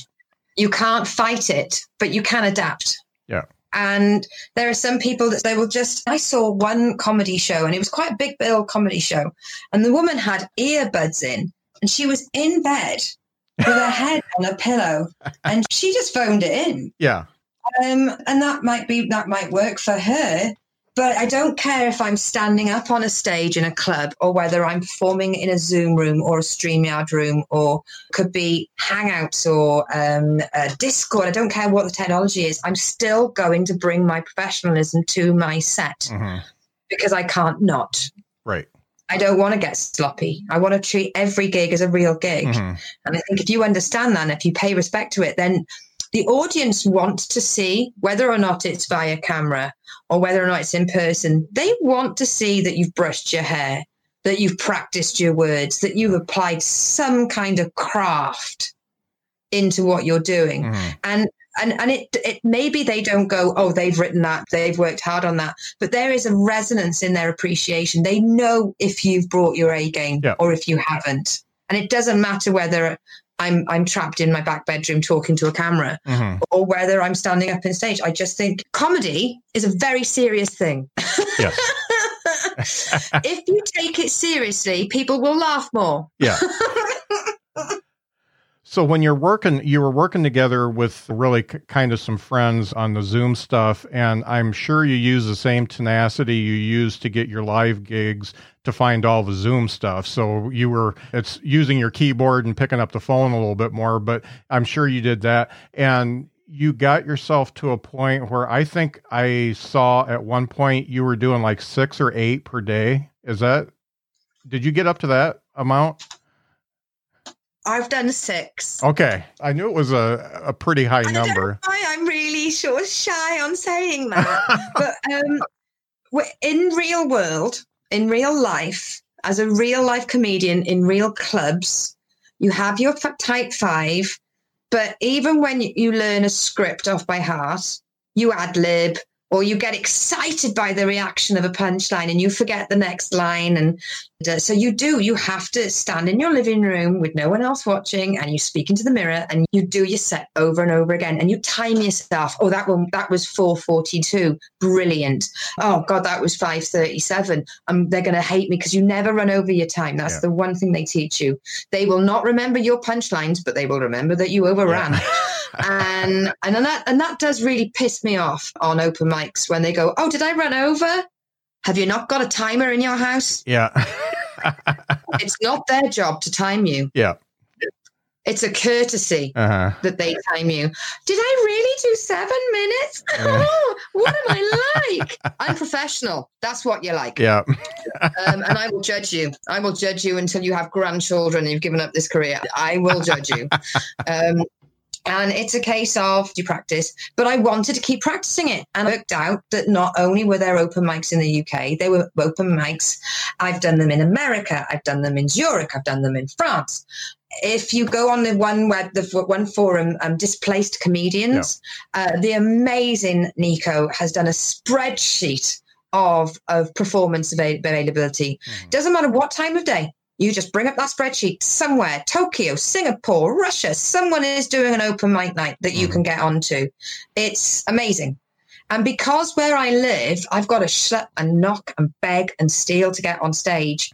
you can't fight it, but you can adapt. Yeah. And there are some people that they will just. I saw one comedy show, and it was quite a big bill comedy show, and the woman had earbuds in, and she was in bed with her head on a pillow, and she just phoned it in. Yeah. Um, and that might be that might work for her, but I don't care if I'm standing up on a stage in a club or whether I'm performing in a Zoom room or a StreamYard room or could be Hangouts or um, Discord. I don't care what the technology is. I'm still going to bring my professionalism to my set mm-hmm. because I can't not. Right. I don't want to get sloppy. I want to treat every gig as a real gig. Mm-hmm. And I think if you understand that and if you pay respect to it, then the audience want to see whether or not it's via camera or whether or not it's in person. They want to see that you've brushed your hair, that you've practiced your words, that you've applied some kind of craft into what you're doing. Mm. And and and it it maybe they don't go oh they've written that they've worked hard on that but there is a resonance in their appreciation they know if you've brought your a game yeah. or if you haven't and it doesn't matter whether I'm I'm trapped in my back bedroom talking to a camera, mm-hmm. or whether I'm standing up in stage. I just think comedy is a very serious thing. Yes. if you take it seriously, people will laugh more. Yeah. So when you're working, you were working together with really c- kind of some friends on the Zoom stuff, and I'm sure you use the same tenacity you use to get your live gigs to find all the Zoom stuff. So you were it's using your keyboard and picking up the phone a little bit more, but I'm sure you did that. And you got yourself to a point where I think I saw at one point you were doing like six or eight per day. Is that, did you get up to that amount? I've done six. Okay. I knew it was a, a pretty high I number. Why I'm really sure shy on saying that. but um, in real world, in real life, as a real life comedian in real clubs, you have your tight five. But even when you learn a script off by heart, you ad lib or you get excited by the reaction of a punchline and you forget the next line. And uh, so you do, you have to stand in your living room with no one else watching and you speak into the mirror and you do your set over and over again and you time yourself. Oh, that one, that was 442. Brilliant. Oh God, that was 537. Um, they're going to hate me because you never run over your time. That's Yeah. the one thing they teach you. They will not remember your punchlines, but they will remember that you overran and and that and that does really piss me off on open mics when they go, "Oh, did I run over? Have you not got a timer in your house? yeah. It's not their job to time you. yeah. It's a courtesy Uh huh. that they time you. Did I really do seven minutes? Oh, what am I like? I'm professional. That's what you're like. Yeah. Um, and I will judge you. I will judge you until you have grandchildren and you've given up this career. I will judge you. Um, and it's a case of you practice, but I wanted to keep practicing it. And I worked out that not only were there open mics in the UK, they were open mics. I've done them in America, I've done them in Zurich, I've done them in France. If you go on the one web, the one forum, um, displaced comedians, uh, the amazing Nico has done a spreadsheet of of performance avail- availability. Mhm. Doesn't matter what time of day. You just bring up that spreadsheet somewhere, Tokyo, Singapore, Russia, someone is doing an open mic night that you Mhm. can get onto. It's amazing. And because where I live, I've got to shut and knock and beg and steal to get on stage.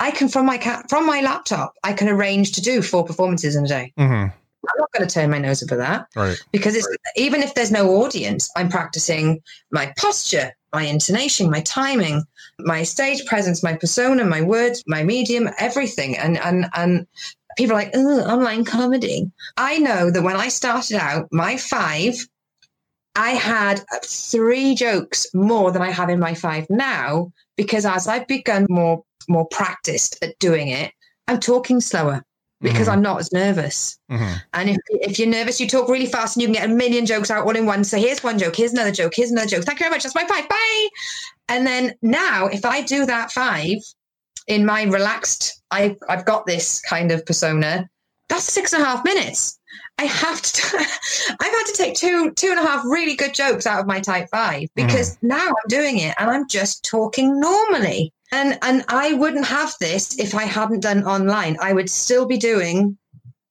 I can from my ca- from my laptop, I can arrange to do four performances in a day. hmm I'm not going to turn my nose up at that Right. because it's even if there's no audience, I'm practicing my posture, my intonation, my timing, my stage presence, my persona, my words, my medium, everything. And and and people are like, "Ugh, online comedy. I know that when I started out, my five, I had three jokes more than I have in my five now because as I've begun more more practiced at doing it, I'm talking slower because Mhm. I'm not as nervous. hmm And if, if you're nervous, you talk really fast and you can get a million jokes out all in one. So here's one joke, here's another joke, here's another joke. Thank you very much. That's my five. Bye. And then now, if I do that five in my relaxed, I, I've got this kind of persona, that's six and a half minutes. I have to, I've had to take two, two and a half really good jokes out of my tight five because now I'm doing it and I'm just talking normally. And, and I wouldn't have this if I hadn't done online. I would still be doing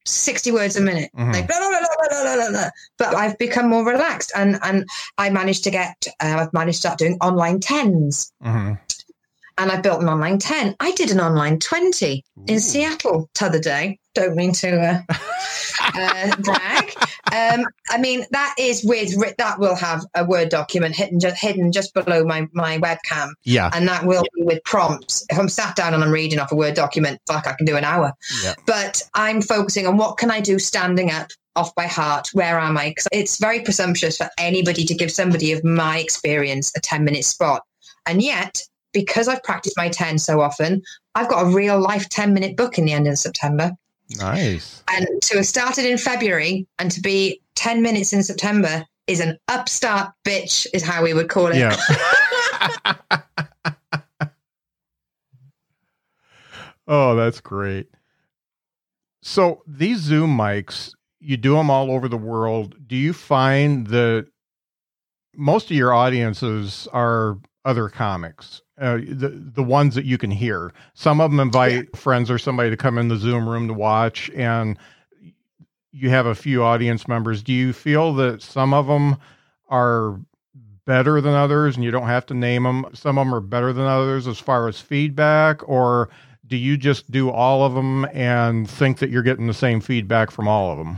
60 words a minute. Mhm. like blah, blah, blah, but i've become more relaxed and and i managed to get uh, i've managed to start doing online 10s hmm and i built an online 10 i did an online 20 in Ooh. seattle t'other day. Don't mean to uh, uh, brag um, i mean that is with that will have a word document hidden just hidden just below my my webcam Yeah. and that will be with prompts if i'm sat down and i'm reading off a word document fuck i can do an hour Yeah. but I'm focusing on what can I do standing up off by heart? Where am I? Because it's very presumptuous for anybody to give somebody of my experience a 10 minute spot. And yet, because I've practiced my 10 so often, I've got a real life 10 minute book in the end of September. Nice. And to have started in February and to be 10 minutes in September is an upstart bitch, is how we would call it. Yeah. oh, that's great. So these Zoom mics, you do them all over the world. Do you find that most of your audiences are other comics? Uh, the the ones that you can hear. Some of them invite friends or somebody to come in the Zoom room to watch, and you have a few audience members. Do you feel that some of them are better than others and you don't have to name them some of them are better than others as far as feedback or do you just do all of them and think that you're getting the same feedback from all of them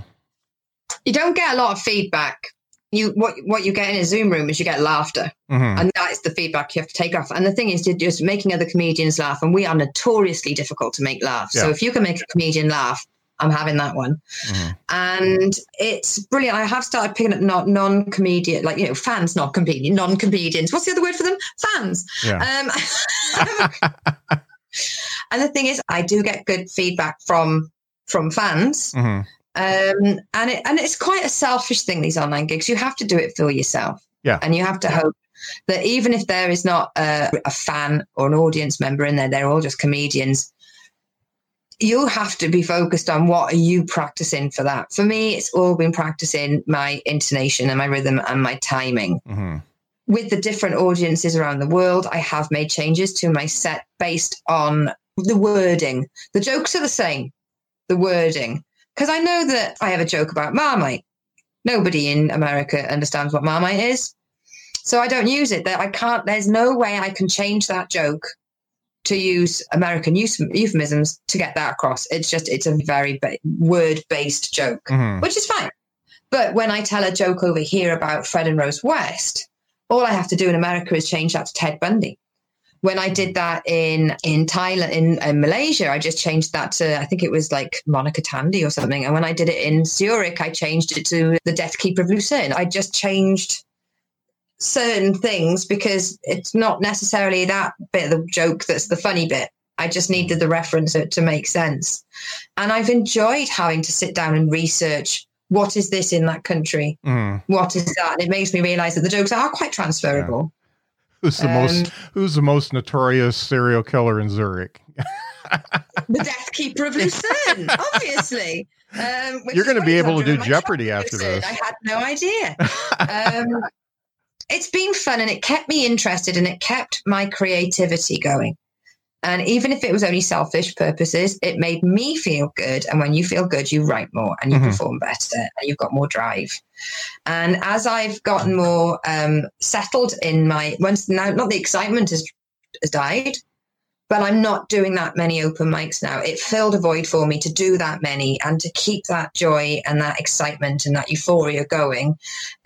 You don't get a lot of feedback. You what what you get in a Zoom room is you get laughter. Mhm. and that is the feedback you have to take off. And the thing is, to just making other comedians laugh, and we are notoriously difficult to make laugh. So if you can make a comedian laugh, I'm having that one. Mhm. And it's brilliant. I have started picking up not non-comedian, like you know, fans, not comedian, non-comedians. What's the other word for them? Fans. Yeah. Um, and the thing is, I do get good feedback from from fans, Mhm. Um, and it and it's quite a selfish thing. These online gigs, you have to do it for yourself, Yeah. and you have to hope that even if there is not a, a fan or an audience member in there, they're all just comedians. You have to be focused on what are you practicing for that. For me, it's all been practicing my intonation and my rhythm and my timing Mhm. with the different audiences around the world, I have made changes to my set based on the wording. The jokes are the same, the wording. Because I know that I have a joke about Marmite. Nobody in America understands what Marmite is. So I don't use it. That I can't, there's no way I can change that joke to use American euphemisms to get that across. It's just, it's a very ba- word based joke Mhm. which is fine. But when I tell a joke over here about Fred and Rose West, all I have to do in America is change that to Ted Bundy. When I did that in in Thailand, in, in Malaysia, I just changed that to I think it was like Monica Tandy or something. And when I did it in Zurich, I changed it to the Death Keeper of Lucerne. I just changed certain things because it's not necessarily that bit of the joke that's the funny bit. I just needed the reference to, make sense. And I've enjoyed having to sit down and research what is this in that country? Mhm. What is that? And it makes me realize that the jokes are quite transferable. Who's the Um, most Who's the most notorious serial killer in Zurich? The Death Keeper of Lucerne, obviously. Um, You're gonna be able to do Jeopardy after Lucerne. this. I had no idea. Um, it's been fun and it kept me interested and it kept my creativity going. And even if it was only selfish purposes, it made me feel good. And when you feel good, you write more and you Mhm. perform better and you've got more drive. And as I've gotten more um, settled in my once now, not the excitement has, has died, but I'm not doing that many open mics now. It filled a void for me to do that many and to keep that joy and that excitement and that euphoria going.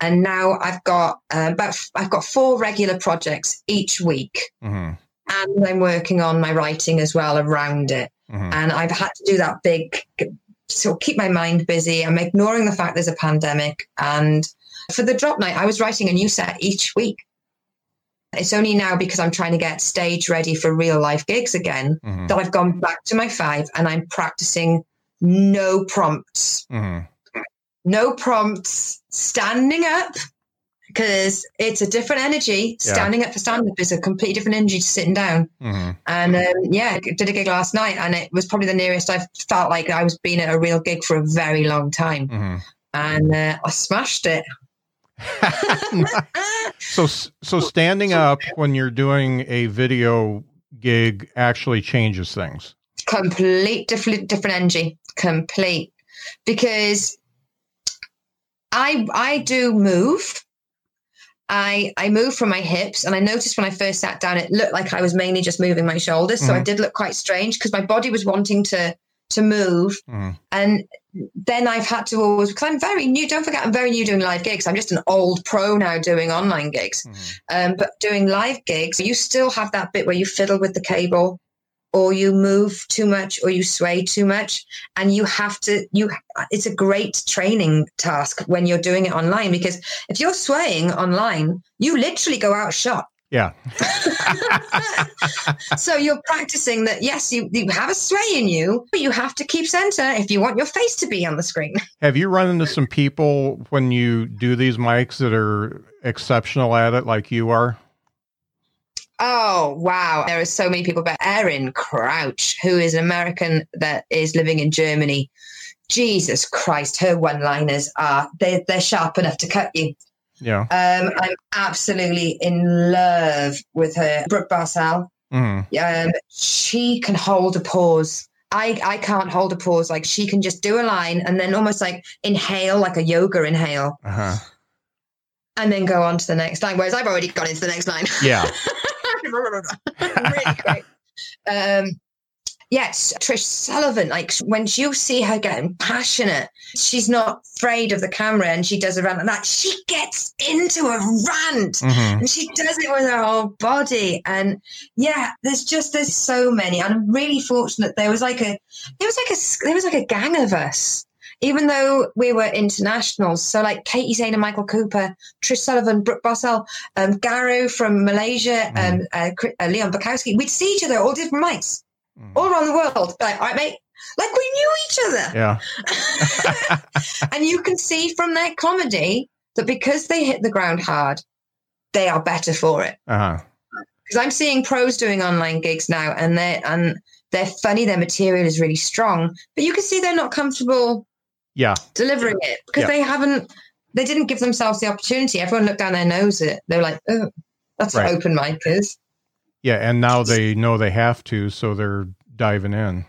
And now I've got uh, about I've got four regular projects each week, Mhm. And I'm working on my writing as well around it. Mhm. And I've had to do that big, so keep my mind busy. I'm ignoring the fact there's a pandemic. And for the drop night, I was writing a new set each week. It's only now because I'm trying to get stage ready for real life gigs again Mhm. that I've gone back to my five and I'm practicing no prompts, Mhm. no prompts, standing up because it's a different energy. Yeah. Standing up for stand up is a completely different energy to sitting down. Mhm. And um, yeah, I did a gig last night, and it was probably the nearest I've felt like I was being at a real gig for a very long time. Mhm. And uh, I smashed it. so so standing up when you're doing a video gig actually changes things. Complete different different energy. Complete because I I do move. I I move from my hips, and I noticed when I first sat down, it looked like I was mainly just moving my shoulders. So I Mhm. did look quite strange because my body was wanting to to move, Mhm. and then I've had to always because I'm very new. Don't forget, I'm very new doing live gigs. I'm just an old pro now doing online gigs. Mhm. Um, but doing live gigs, you still have that bit where you fiddle with the cable, or you move too much, or you sway too much, and you have to. You, it's a great training task when you're doing it online because if you're swaying online, you literally go out shot. Yeah. so you're practicing that. Yes, you you have a sway in you, but you have to keep center if you want your face to be on the screen. Have you run into some people when you do these mics that are exceptional at it like you are? Oh, wow. There are so many people, but Erin Crouch, who is an American that is living in Germany. Jesus Christ, her one liners are, they're, they're sharp enough to cut you. Yeah. Um, I'm absolutely in love with her. Brooke Barcel, Mhm. um, she can hold a pause. I, I can't hold a pause. Like she can just do a line and then almost like inhale, like a yoga inhale, Uh-huh. and then go on to the next line. Whereas I've already gone into the next line. Yeah. really quick. Um, Yes, Trish Sullivan, like when you see her getting passionate, she's not afraid of the camera and she does a rant like that. She gets into a rant Mhm. and she does it with her whole body. And yeah, there's just, there's so many. And I'm really fortunate there was like a, there was like a, there was like a gang of us. Even though we were internationals, so like Katie Zane and Michael Cooper, Trish Sullivan, Brooke Barcel, um, Garu from Malaysia, um, uh, uh, Leon Bukowski, we'd see each other all different mics Mhm. all around the world. Like, all right, mate, like we knew each other. Yeah. and you can see from their comedy that because they hit the ground hard, they are better for it. Uh-huh. Because I'm seeing pros doing online gigs now, and they're and they're funny. Their material is really strong, but you can see they're not comfortable Yeah. delivering it because Yeah. they haven't. They didn't give themselves the opportunity. Everyone looked down their nose it. They were like, "Oh, that's Right. what open mic is." Yeah. And now they know they have to, so they're diving in.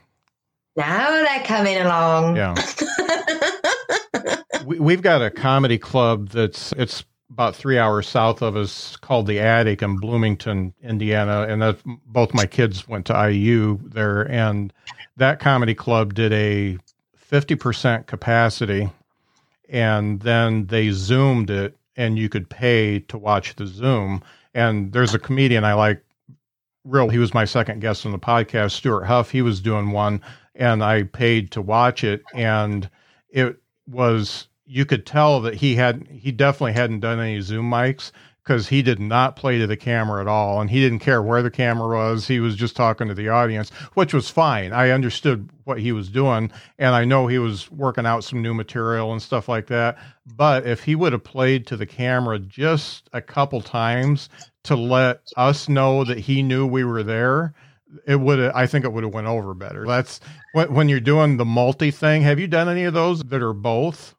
Now they're coming along. Yeah. we, we've got a comedy club that's it's about three hours south of us called the Attic in Bloomington, Indiana, and that both my kids went to IU there, and that comedy club did a fifty percent capacity, and then they zoomed it, and you could pay to watch the Zoom. And there's a comedian I like, real. He was my second guest on the podcast, Stuart Huff. He was doing one, and I paid to watch it, and it was you could tell that he had he definitely hadn't done any zoom mics because he did not play to the camera at all and he didn't care where the camera was. He was just talking to the audience which was fine. I understood what he was doing and i know he was working out some new material and stuff like that. But if he would have played to the camera just a couple times to let us know that he knew we were there it would i think it would have went over better. That's when, when you're doing the multi thing have you done any of those that are both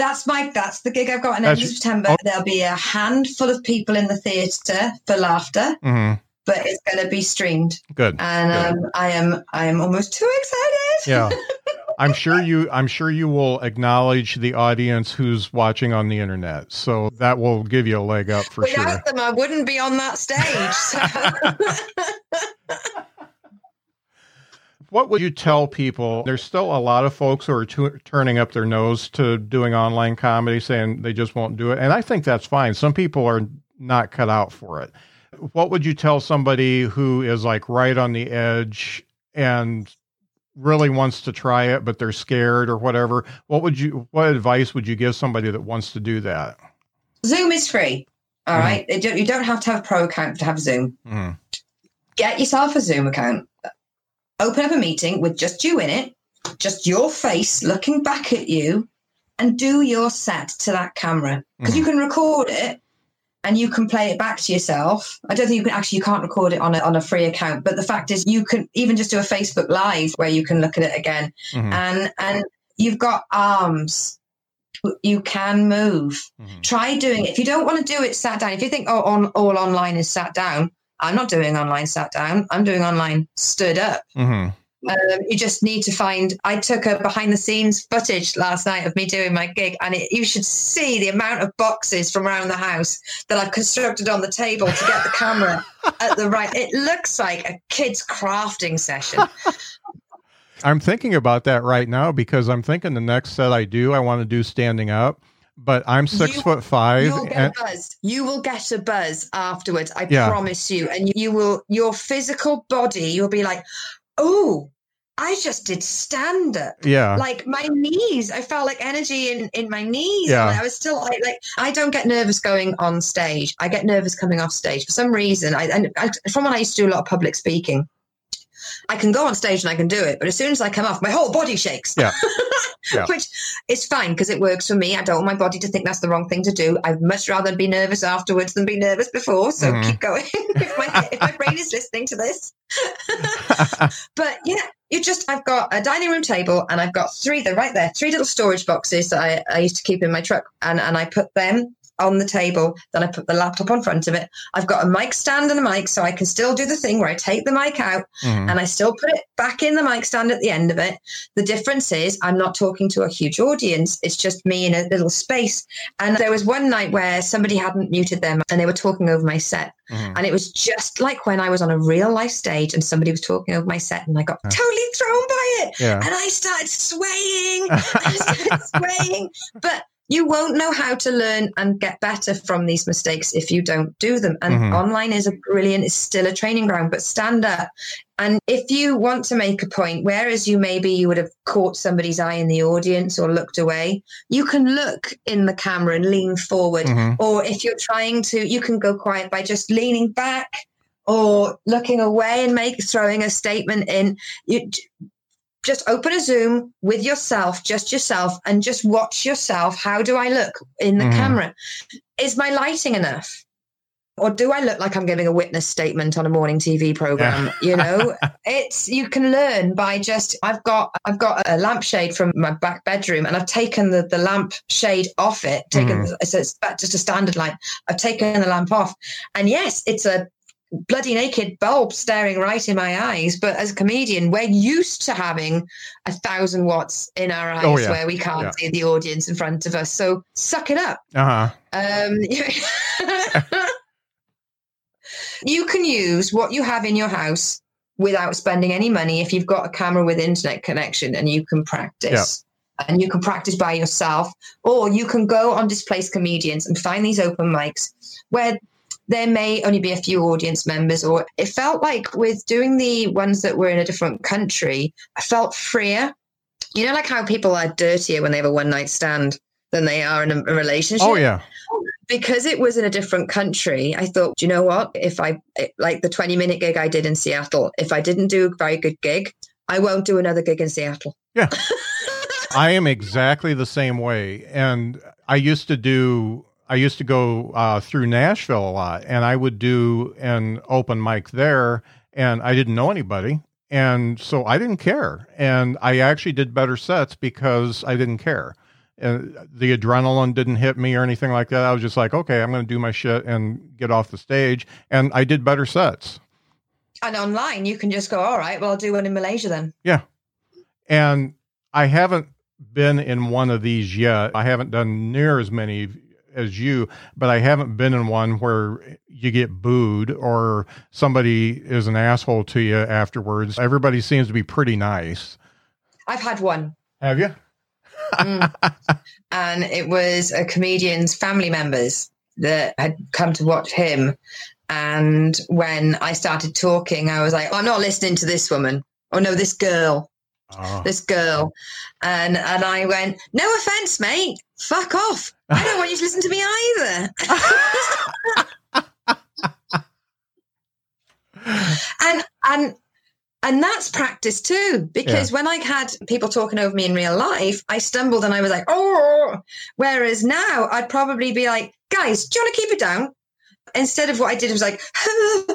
That's my that's the gig I've got in end of September. oh. There'll be a handful of people in the theatre for laughter, hmm but it's going to be streamed, good and Good. um, I am I am almost too excited. yeah i'm sure you i'm sure you will acknowledge the audience who's watching on the internet so that will give you a leg up for Without sure Without them, I wouldn't be on that stage. So. what would you tell people there's still a lot of folks who are tu- turning up their nose to doing online comedy saying they just won't do it and i think that's fine some people are not cut out for it what would you tell somebody who is like right on the edge and really wants to try it but they're scared or whatever what would you what advice would you give somebody that wants to do that Zoom is free. All Mhm. right, you don't have to have a pro account to have Zoom. Mhm. Get yourself a Zoom account. Open up a meeting with just you in it, just your face looking back at you, and do your set to that camera because you can record it and you can play it back to yourself. I don't think you can actually you can't record it on a on a free account, but the fact is you can even just do a Facebook live where you can look at it again Mhm. and and you've got arms. You can move Mhm. try doing it. If you don't want to do it sat down, if you think, oh, on, all online is sat down, I'm not doing online sat down. I'm doing online stood up. Mhm. Um, you just need to find. I took a behind the scenes footage last night of me doing my gig, and it, you should see the amount of boxes from around the house that I've constructed on the table to get the camera at the right. It looks like a kid's crafting session. I'm thinking about that right now because I'm thinking the next set I do, I want to do standing up, but I'm six You- foot five. You'll get And, a buzz. You will get a buzz afterwards. I Yeah. promise you. And you will, your physical body, you'll be like, oh, I just did stand up. yeah. Like my knees, I felt like energy in, in my knees. Yeah. And I was still like, like, I don't get nervous going on stage. I get nervous coming off stage for some reason. I, and I, from when I used to do a lot of public speaking, I can go on stage and I can do it, but as soon as I come off, my whole body shakes. Yeah. Yeah. Which is fine because it works for me. I don't want my body to think that's the wrong thing to do. I'd much rather be nervous afterwards than be nervous before. So Mhm. keep going if, my, if my brain is listening to this. but yeah, you just, I've got a dining room table and I've got three, they're right there, three little storage boxes that I, I used to keep in my truck. And, and I put them on the table. Then I put the laptop on front of it. I've got a mic stand and a mic, so I can still do the thing where I take the mic out Mhm. and I still put it back in the mic stand at the end of it. The difference is I'm not talking to a huge audience. It's just me in a little space. And there was one night where somebody hadn't muted them and they were talking over my set. Mhm. And it was just like when I was on a real life stage and somebody was talking over my set and I got totally thrown by it. Yeah. And I started swaying. I started swaying. But you won't know how to learn and get better from these mistakes if you don't do them. And Mhm. online is a brilliant, it's still a training ground, but stand up. And if you want to make a point, whereas you maybe you would have caught somebody's eye in the audience or looked away, you can look in the camera and lean forward. Mhm. Or if you're trying to, you can go quiet by just leaning back or looking away and make throwing a statement in. You just open a Zoom with yourself, just yourself, and just watch yourself. How do I look in the Mhm. camera? Is my lighting enough? Or do I look like I'm giving a witness statement on a morning TV program? You know, it's you can learn by just I've got I've got a lampshade from my back bedroom and I've taken the, the lamp shade off it. Taken so it's just a standard light. I've taken the lamp off. And yes, it's a bloody naked bulb staring right in my eyes. But as a comedian, we're used to having a thousand watts in our eyes Oh, yeah. where we can't Yeah. see the audience in front of us. So suck it up. Uh-huh. Um, you can use what you have in your house without spending any money if you've got a camera with internet connection and you can practice. And you can practice by yourself, or you can go on Displaced Comedians and find these open mics where there may only be a few audience members. Or it felt like with doing the ones that were in a different country, I felt freer. You know, like how people are dirtier when they have a one night stand than they are in a, a relationship Oh yeah. because it was in a different country, I thought, do you know what? If I eh, like the 20 minute gig I did in Seattle, if I didn't do a very good gig, I won't do another gig in Seattle. Yeah. I am exactly the same way. And I used to do, I used to go uh, through Nashville a lot and I would do an open mic there and I didn't know anybody. And so I didn't care. And I actually did better sets because I didn't care. And the adrenaline didn't hit me or anything like that. I was just like, okay, I'm going to do my shit and get off the stage. And I did better sets. And online, you can just go, all right, well, I'll do one in Malaysia then. Yeah. And I haven't been in one of these yet. I haven't done near as many as you, but I haven't been in one where you get booed or somebody is an asshole to you afterwards. Everybody seems to be pretty nice. I've had one. Have you? Mm. and it was a comedian's family members that had come to watch him. And when I started talking, I was like, I'm not listening to this woman. Oh, no, this girl. Oh. this girl. And and I went no offense mate. Fuck off. I don't want you to listen to me either. And and and that's practice too because when I had people talking over me in real life I stumbled and I was like oh. Whereas now I'd probably be like guys do you want to keep it down? Instead of what I did was like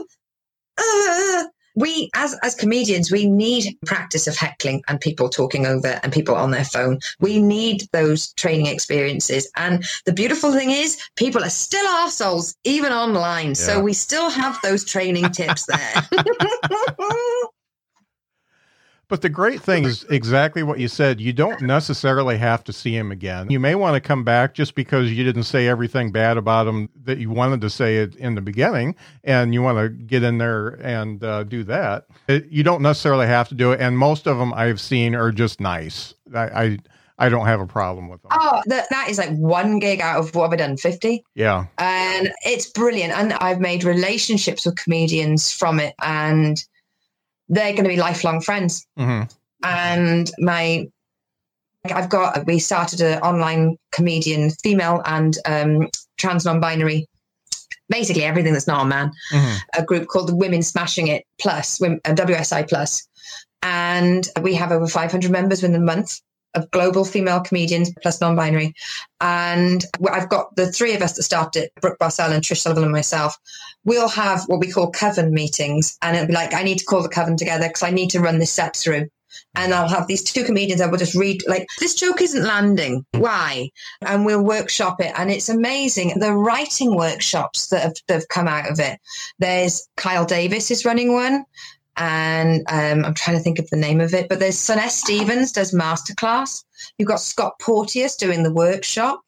uh, we as as comedians we need practice of heckling and people talking over and people on their phone. We need those training experiences. And the beautiful thing is people are still assholes even online. Yeah. so we still have those training tips there But the great thing is exactly what you said. You don't necessarily have to see him again. You may want to come back just because you didn't say everything bad about him that you wanted to say it in the beginning, and you want to get in there and uh, do that. It, you don't necessarily have to do it. And most of them I've seen are just nice. I I, I don't have a problem with them. oh that, that is like one gig out of what have I done 50 Yeah. and it's brilliant and i've made relationships with comedians from it and they're going to be lifelong friends. Hmm and my i've got we started an online comedian female and um, trans non-binary basically everything that's not a man. Hmm a group called the women smashing it plus Wom- uh, wsi plus. And we have over 500 members within a month of global female comedians plus non-binary and i've got the three of us that started it brooke barcel and trish sullivan and myself we'll have what we call coven meetings and it'll be like i need to call the coven together because i need to run this set through and I'll have these two comedians I will just read like this joke isn't landing. Why? And we'll workshop it. And it's amazing. The writing workshops that have, that have come out of it. There's Kyle Davis is running one. And um, I'm trying to think of the name of it, but there's Suness Stevens does masterclass. You've got Scott Porteous doing the workshop.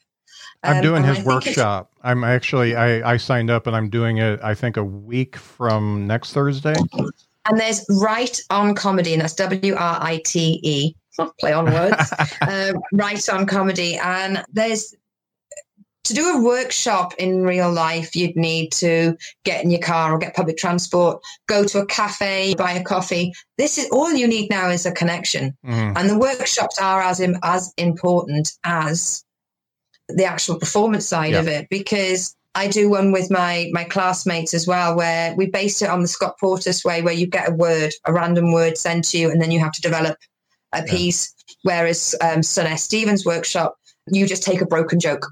I'm um, doing his workshop. I'm actually I, I signed up and I'm doing it. I think a week from next Thursday. And there's Write on Comedy, and that's W R I T E. Play on words. uh, Write on Comedy, and there's to do a workshop in real life, you'd need to get in your car or get public transport, go to a cafe, buy a coffee. This is all you need now is a connection, mm. and the workshops are as as important as the actual performance side of it because I do one with my my classmates as well, where we based it on the Scott Porteous way, where you get a word, a random word sent to you, and then you have to develop a piece. Yeah. Whereas um, Suness Stevens' workshop, you just take a broken joke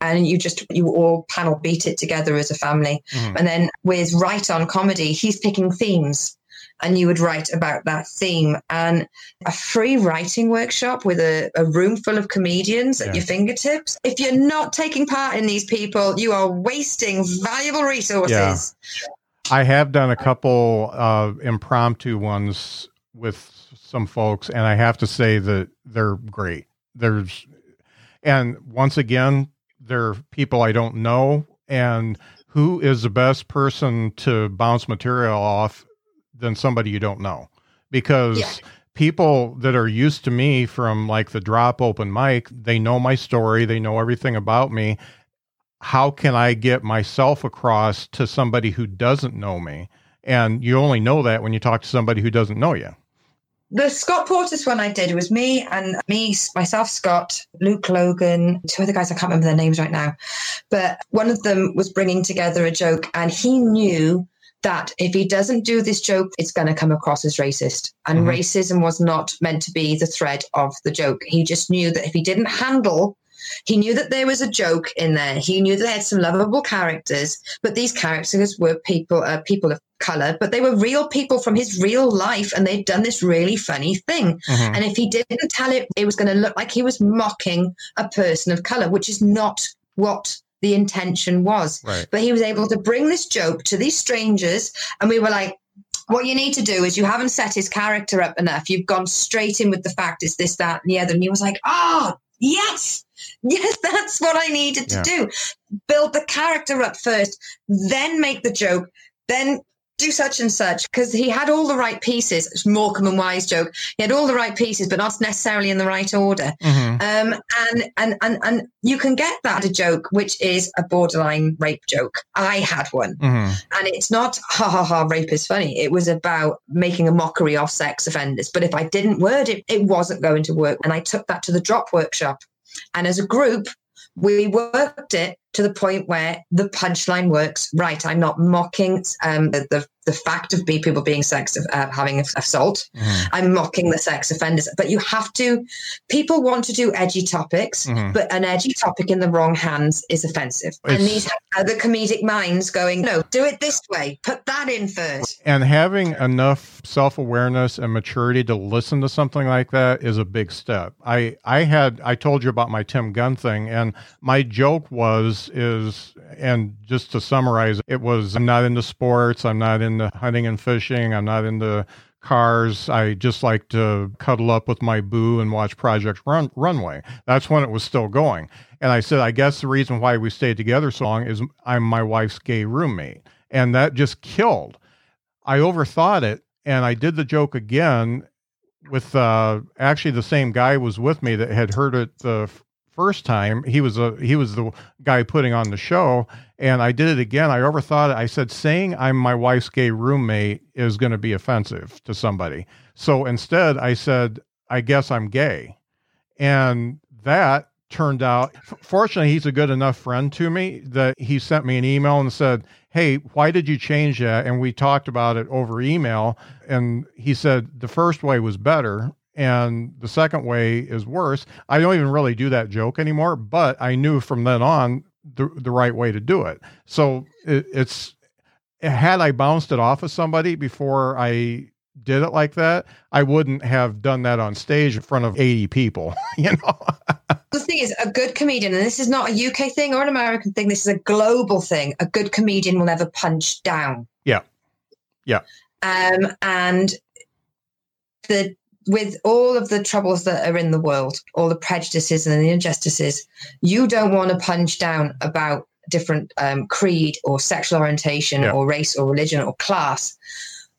and you just you all panel beat it together as a family. Mm. And then with Write on Comedy, he's picking themes and you would write about that theme. And a free writing workshop with a, a room full of comedians yeah. at your fingertips. If you're not taking part in these people, you are wasting valuable resources. Yeah. I have done a couple uh, impromptu ones with some folks, and I have to say that they're great. There's, and once again, they're people I don't know, and who is the best person to bounce material off than somebody you don't know because yeah. people that are used to me from like the drop open mic, they know my story, they know everything about me. How can I get myself across to somebody who doesn't know me? And you only know that when you talk to somebody who doesn't know you. The Scott Porteous one I did was me and me, myself, Scott, Luke Logan, two other guys, I can't remember their names right now. But one of them was bringing together a joke and he knew that if he doesn't do this joke, it's going to come across as racist. And mm-hmm. racism was not meant to be the thread of the joke. He just knew that if he didn't handle, he knew that there was a joke in there. He knew they had some lovable characters, but these characters were people, uh, people of color, but they were real people from his real life, and they'd done this really funny thing. Mm-hmm. And if he didn't tell it, it was going to look like he was mocking a person of color, which is not what the intention was. Right. But he was able to bring this joke to these strangers, and we were like, what you need to do is you haven't set his character up enough. You've gone straight in with the fact it's this, that, and the other. And he was like, oh, yes, yes, that's what I needed to yeah. do. Build the character up first, then make the joke, then do such and such because he had all the right pieces. It's Morecambe and Wise joke. He had all the right pieces, but not necessarily in the right order. Mm-hmm. Um, and, and, and, and you can get that a joke, which is a borderline rape joke. I had one mm-hmm. and it's not ha ha ha, rape is funny. It was about making a mockery of sex offenders. But if I didn't word it, it wasn't going to work. And I took that to the drop workshop. And as a group, we worked it to the point where the punchline works right. I'm not mocking um, the, the, fact of people being sex uh, having assault. Mm-hmm. I'm mocking the sex offenders, but you have to. People want to do edgy topics, mm-hmm. but an edgy topic in the wrong hands is offensive. It's, and these other comedic minds going, no, do it this way. Put that in first. And having enough self awareness and maturity to listen to something like that is a big step. I I had I told you about my Tim Gunn thing, and my joke was is, and just to summarize, it was I'm not into sports, I'm not into hunting and fishing, I'm not into cars. I just like to cuddle up with my boo and watch Project Run- Runway. That's when it was still going. And I said, I guess the reason why we stayed together so long is I'm my wife's gay roommate. And that just killed. I overthought it and I did the joke again with uh, actually the same guy was with me that had heard it the first time. He was a he was the guy putting on the show, and I did it again. I overthought it. I said saying I'm my wife's gay roommate is going to be offensive to somebody. So instead, I said I guess I'm gay, and that turned out. Fortunately, he's a good enough friend to me that he sent me an email and said, "Hey, why did you change that?" And we talked about it over email, and he said the first way was better and the second way is worse. I don't even really do that joke anymore, but I knew from then on the, the right way to do it. So it, it's had I bounced it off of somebody before I did it like that, I wouldn't have done that on stage in front of 80 people, you know. the thing is, a good comedian, and this is not a UK thing or an American thing, this is a global thing. A good comedian will never punch down. Yeah. Yeah. Um, and the with all of the troubles that are in the world, all the prejudices and the injustices, you don't want to punch down about different um, creed or sexual orientation Yeah. or race or religion or class.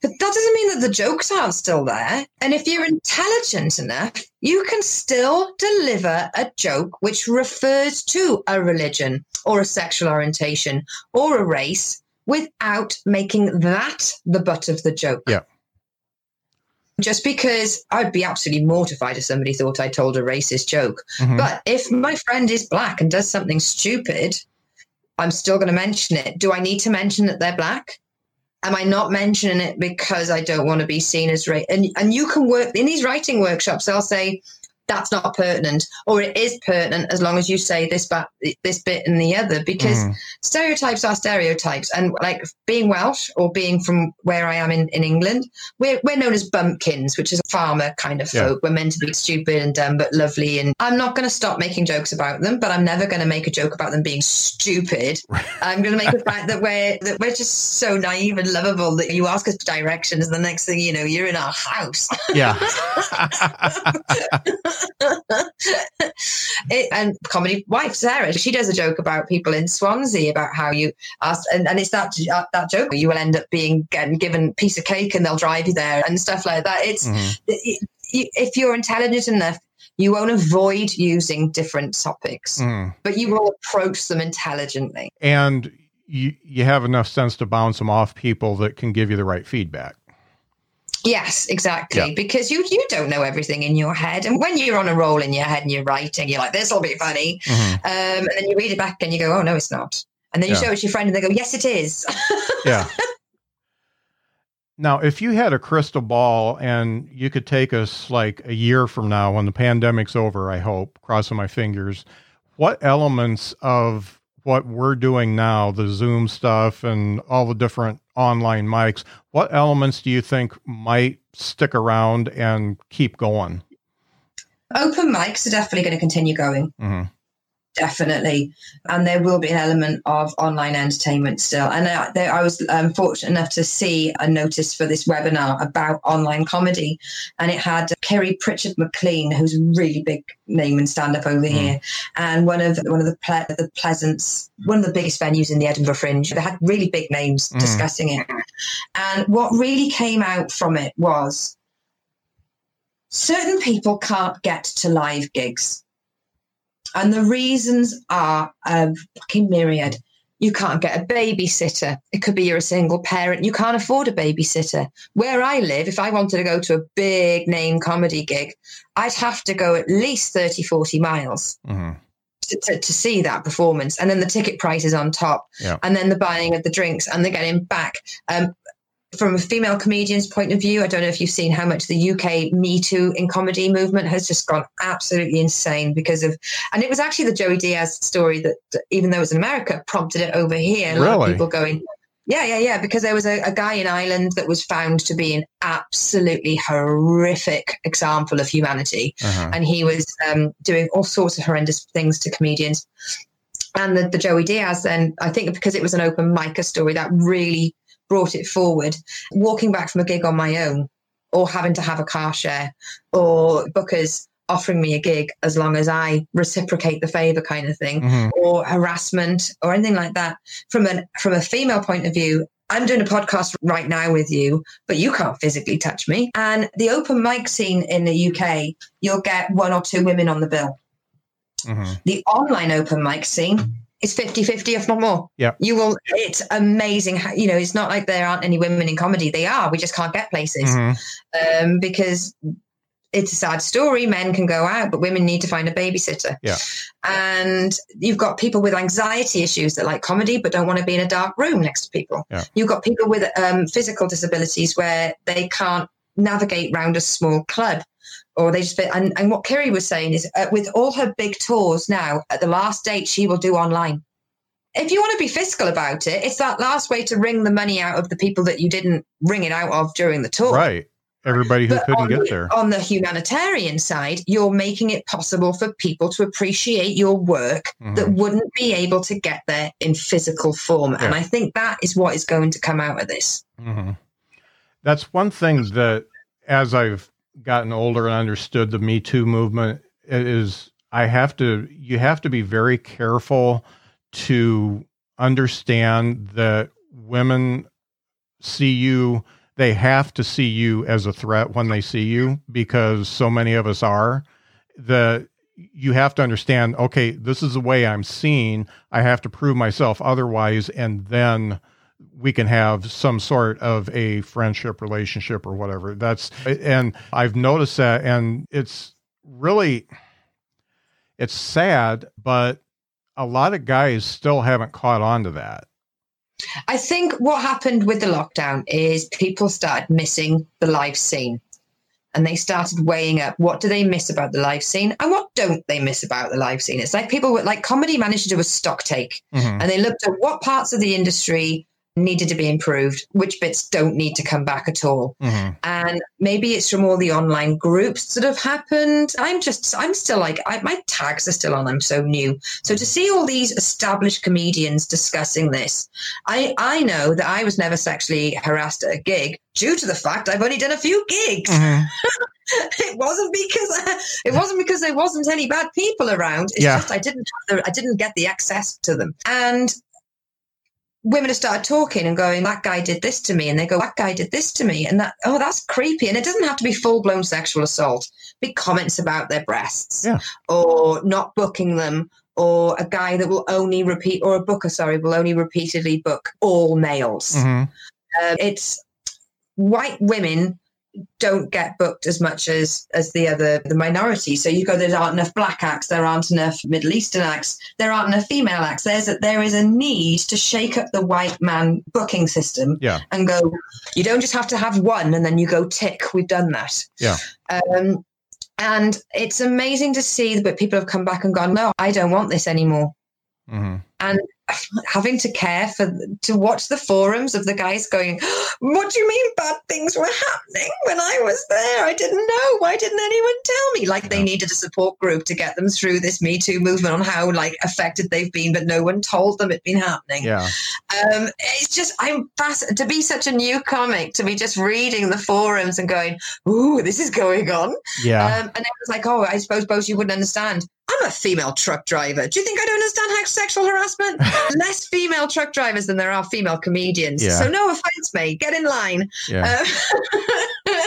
But that doesn't mean that the jokes aren't still there. And if you're intelligent enough, you can still deliver a joke which refers to a religion or a sexual orientation or a race without making that the butt of the joke. Yeah. Just because I'd be absolutely mortified if somebody thought I told a racist joke. Mhm. But if my friend is black and does something stupid, I'm still going to mention it. Do I need to mention that they're black? Am I not mentioning it because I don't want to be seen as racist? And and you can work in these writing workshops. I'll say that's not pertinent, or it is pertinent as long as you say this but this bit and the other. Because Mhm. stereotypes are stereotypes, and like being Welsh or being from where I am in, in England, we're we're known as bumpkins, which is a farmer kind of Yeah. folk. We're meant to be stupid and dumb but lovely. And I'm not going to stop making jokes about them, but I'm never going to make a joke about them being stupid. I'm going to make the fact that we're that we're just so naive and lovable that you ask us directions, and the next thing you know, you're in our house. Yeah. it, and comedy wife Sarah, she does a joke about people in Swansea about how you ask, and, and it's that uh, that joke where you will end up being getting given a piece of cake and they'll drive you there and stuff like that. It's Mhm. it, it, if you're intelligent enough, you won't avoid using different topics, Mhm. but you will approach them intelligently. And you, you have enough sense to bounce them off people that can give you the right feedback. Yes, exactly. Yeah. Because you you don't know everything in your head, and when you're on a roll in your head and you're writing, you're like, "This will be funny," Mhm. um, and then you read it back and you go, "Oh no, it's not." And then you Yeah. show it to your friend, and they go, "Yes, it is." Yeah. Now, if you had a crystal ball and you could take us like a year from now when the pandemic's over, I hope, crossing my fingers, what elements of what we're doing now, the Zoom stuff and all the different online mics, what elements do you think might stick around and keep going? Open mics are definitely going to continue going. hmm definitely. And there will be an element of online entertainment still. And I, there, I was um, fortunate enough to see a notice for this webinar about online comedy. And it had Kiri Pritchard-McLean who's a really big name in stand-up over here and one of one of the ple- the Pleasance one of the biggest venues in the edinburgh fringe. They had really big names Mm. discussing it. And what really came out from it was certain people can't get to live gigs and the reasons are a fucking myriad. You can't get a babysitter. It could be you're a single parent. You can't afford a babysitter. Where I live, if I wanted to go to a big name comedy gig, I'd have to go at least 30, 40 miles hmm to, to, to see that performance. And then the ticket price is on top. Yeah. And then the buying of the drinks and the getting back. Um, from a female comedian's point of view, I don't know if you've seen how much the UK Me Too in comedy movement has just gone absolutely insane because of, and it was actually the Joey Diaz story that, even though it was in America, prompted it over here. A lot of people going, yeah, yeah, yeah, because there was a, a guy in Ireland that was found to be an absolutely horrific example of humanity Uh-huh. and he was um, doing all sorts of horrendous things to comedians. And the, the Joey Diaz, then I think because it was an open micer story, that really brought it forward. Walking back from a gig on my own, or having to have a car share, or bookers offering me a gig as long as I reciprocate the favor, kind of thing, Mhm. or harassment, or anything like that. From a from a female point of view, I'm doing a podcast right now with you, but you can't physically touch me. And the open mic scene in the UK, you'll get one or two women on the bill. Mhm. The online open mic scene is 50 50, if not more. Yeah. You will, it's amazing. How, you know, it's not like there aren't any women in comedy. They are. We just can't get places Mhm. um, because it's a sad story. Men can go out, but women need to find a babysitter. Yeah. And you've got people with anxiety issues that like comedy, but don't want to be in a dark room next to people. Yeah. You've got people with um, physical disabilities where they can't navigate round a small club. Or they just fit. And, and what Kiri was saying is, uh, with all her big tours now, at the last date, she will do online. If you want to be fiscal about it, it's that last way to wring the money out of the people that you didn't wring it out of during the tour. Right. everybody who But couldn't get the, there. On the humanitarian side, you're making it possible for people to appreciate your work that Mhm. wouldn't be able to get there in physical form. And I think that is what is going to come out of this. hmm That's one thing that, as I've gotten older and understood the Me Too movement, is I have to. You have to be very careful to understand that women see you. They have to see you as a threat when they see you because so many of us are. That you have to understand. Okay, this is the way I'm seen. I have to prove myself otherwise, and then we can have some sort of a friendship relationship or whatever that's and i've noticed that and it's really it's sad but a lot of guys still haven't caught on to that I think what happened with the lockdown is people started missing the live scene. And they started weighing up what do they miss about the live scene and what don't they miss about the live scene. It's like people were like comedy managed to do a stock take Mhm. and they looked at what parts of the industry needed to be improved, which bits don't need to come back at all. Mhm. And maybe it's from all the online groups that have happened. I'm just, I'm still like, I, my tags are still on. I'm so new. So to see all these established comedians discussing this, I, I know that I was never sexually harassed at a gig due to the fact I've only done a few gigs. Mhm. it wasn't because it wasn't because there wasn't any bad people around. It's Yeah. just I didn't have the, I didn't get the access to them. And women have started talking and going, that guy did this to me. And they go, that guy did this to me. And that, oh, that's creepy. And it doesn't have to be full blown sexual assault. Big comments about their breasts Yeah. or not booking them or a guy that will only repeat, or a booker, sorry, will only repeatedly book all males. Mhm. Um, it's white women don't get booked as much as as the other the minority. So you go, there aren't enough black acts, there aren't enough Middle Eastern acts, there aren't enough female acts. There's a, there is a need to shake up the white man booking system Yeah. and go. You don't just have to have one and then you go tick. We've done that. Yeah. Um, and it's amazing to see that people have come back and gone, no, I don't want this anymore Mhm. and having to care for to watch the forums of the guys going what do you mean bad things were happening when i was there? I didn't know. Why didn't anyone tell me? Like they needed a support group to get them through this me too movement on how like affected they've been but no one told them it'd been happening. Yeah. Um, it's just I'm fascinated to be such a new comic to be just reading the forums and going, "Ooh, this is going on." yeah. Um, and it was like, "Oh, I suppose both you wouldn't understand. I'm a female truck driver. Do you think I don't understand how sexual harassment? Less female truck drivers than there are female comedians. Yeah. So no offense, mate. Get in line." yeah Um,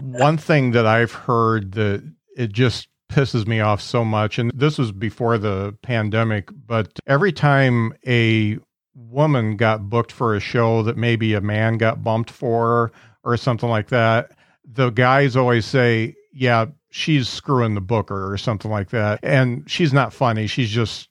one thing that I've heard that it just pisses me off so much, and this was before the pandemic, but every time a woman got booked for a show that maybe a man got bumped for or something like that, the guys always say, Yeah, she's screwing the booker or something like that. And she's not funny. She's just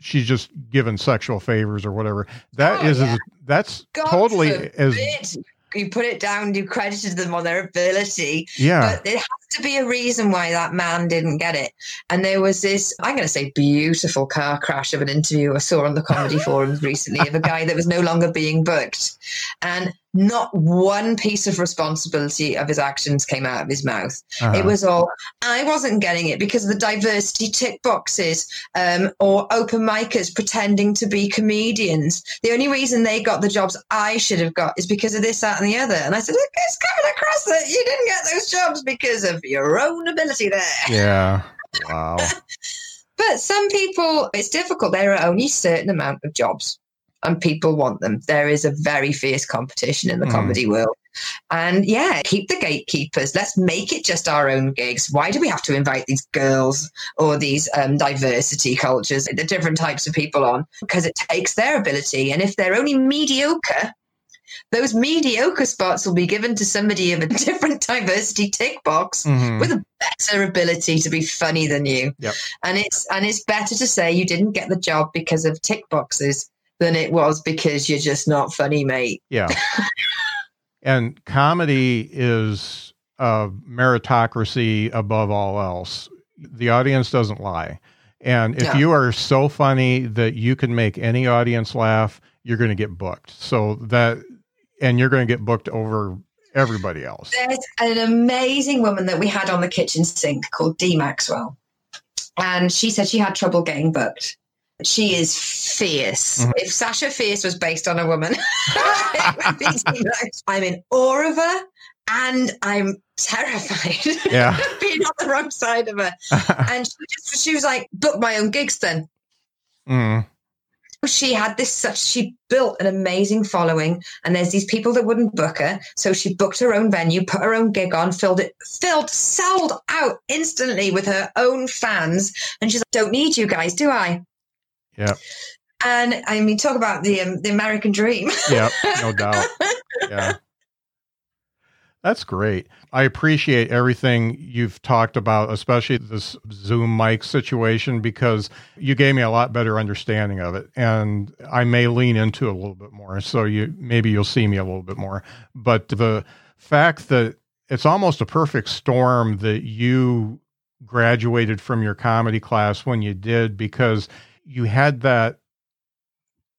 she's just given sexual favors or whatever. That Oh, is yeah. that's God totally as you put it down. You credited them on their ability. yeah. But there has to be a reason why that man didn't get it. And there was this, I'm going to say, beautiful car crash of an interview I saw on the comedy forums recently of a guy that was no longer being booked. And not one piece of responsibility of his actions came out of his mouth. Uh-huh. It was all, I wasn't getting it because of the diversity tick boxes um, or open micers pretending to be comedians. The only reason they got the jobs I should have got is because of this, that, and the other. And I said, Look, it's coming across that you didn't get those jobs because of your own ability there. yeah. Wow. But some people, it's difficult. There are only a certain amount of jobs and people want them. There is a very fierce competition in the Mm. comedy world. And yeah, keep the gatekeepers. Let's make it just our own gigs. Why do we have to invite these girls or these um, diversity cultures, the different types of people on? Because it takes their ability. And if they're only mediocre, those mediocre spots will be given to somebody of a different diversity tick box Mhm. with a better ability to be funny than you. Yep. And it's and it's better to say you didn't get the job because of tick boxes than it was because you're just not funny, mate. Yeah. and comedy is a meritocracy above all else. The audience doesn't lie. And if Yeah. you are so funny that you can make any audience laugh, you're going to get booked. So that, and you're going to get booked over everybody else. There's an amazing woman that we had on the kitchen sink called Dee Maxwell. And she said she had trouble getting booked. She is fierce. Mhm. If Sasha Fierce was based on a woman, be I'm in awe of her and I'm terrified Yeah. being on the wrong side of her. And she, just, she was like, book my own gigs then. Mm. she had this such she built an amazing following and there's these people that wouldn't book her so she booked her own venue put her own gig on filled it filled sold out instantly with her own fans and she's like don't need you guys do i Yeah. and i mean talk about the um, the american dream yeah, No doubt. Yeah. That's great. I appreciate everything you've talked about, especially this Zoom mic situation, because you gave me a lot better understanding of it. And I may lean into it a little bit more. So you maybe you'll see me a little bit more. But the fact that it's almost a perfect storm that you graduated from your comedy class when you did, because you had that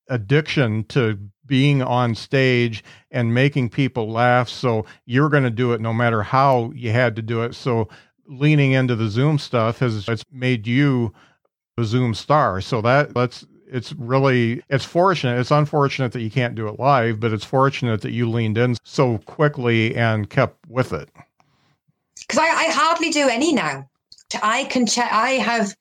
addiction to being on stage and making people laugh. So you're going to do it no matter how you had to do it. So leaning into the Zoom stuff has it's made you a Zoom star. So that that's it's really it's fortunate. It's unfortunate that you can't do it live, but it's fortunate that you leaned in so quickly and kept with it. because I, I hardly do any now i can check i have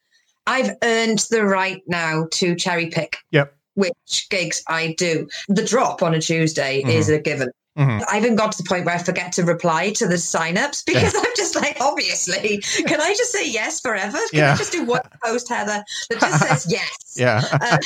i've earned the right now to cherry pick Yep. which gigs i do the drop on a tuesday Mhm. is a given Mhm. I even got to the point where I forget to reply to the signups because I'm just like, obviously, can I just say yes forever? Can Yeah. I just do one post, Heather, that just says yes? Yeah. Um,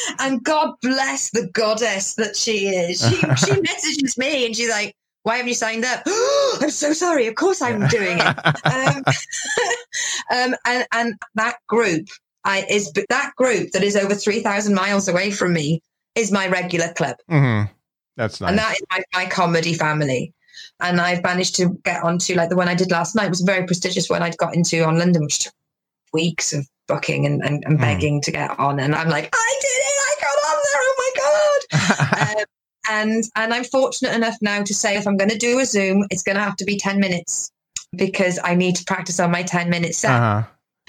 and God bless the goddess that she is. She, she messages me and she's like, why haven't you signed up? I'm so sorry. Of course I'm doing it. Um, um, and, and that group I, is that group that is over 3,000 miles away from me is my regular club. hmm That's nice. And that is my, my comedy family. And I've managed to get onto like the one I did last night was a very prestigious one I'd got into on London, which took weeks of booking and, and, and Mm. begging to get on. And I'm like, I did it, I got on there, oh my God. um, and and I'm fortunate enough now to say if I'm gonna do a Zoom, it's gonna have to be 10 minutes because I need to practice on my 10 minute set. uh-huh.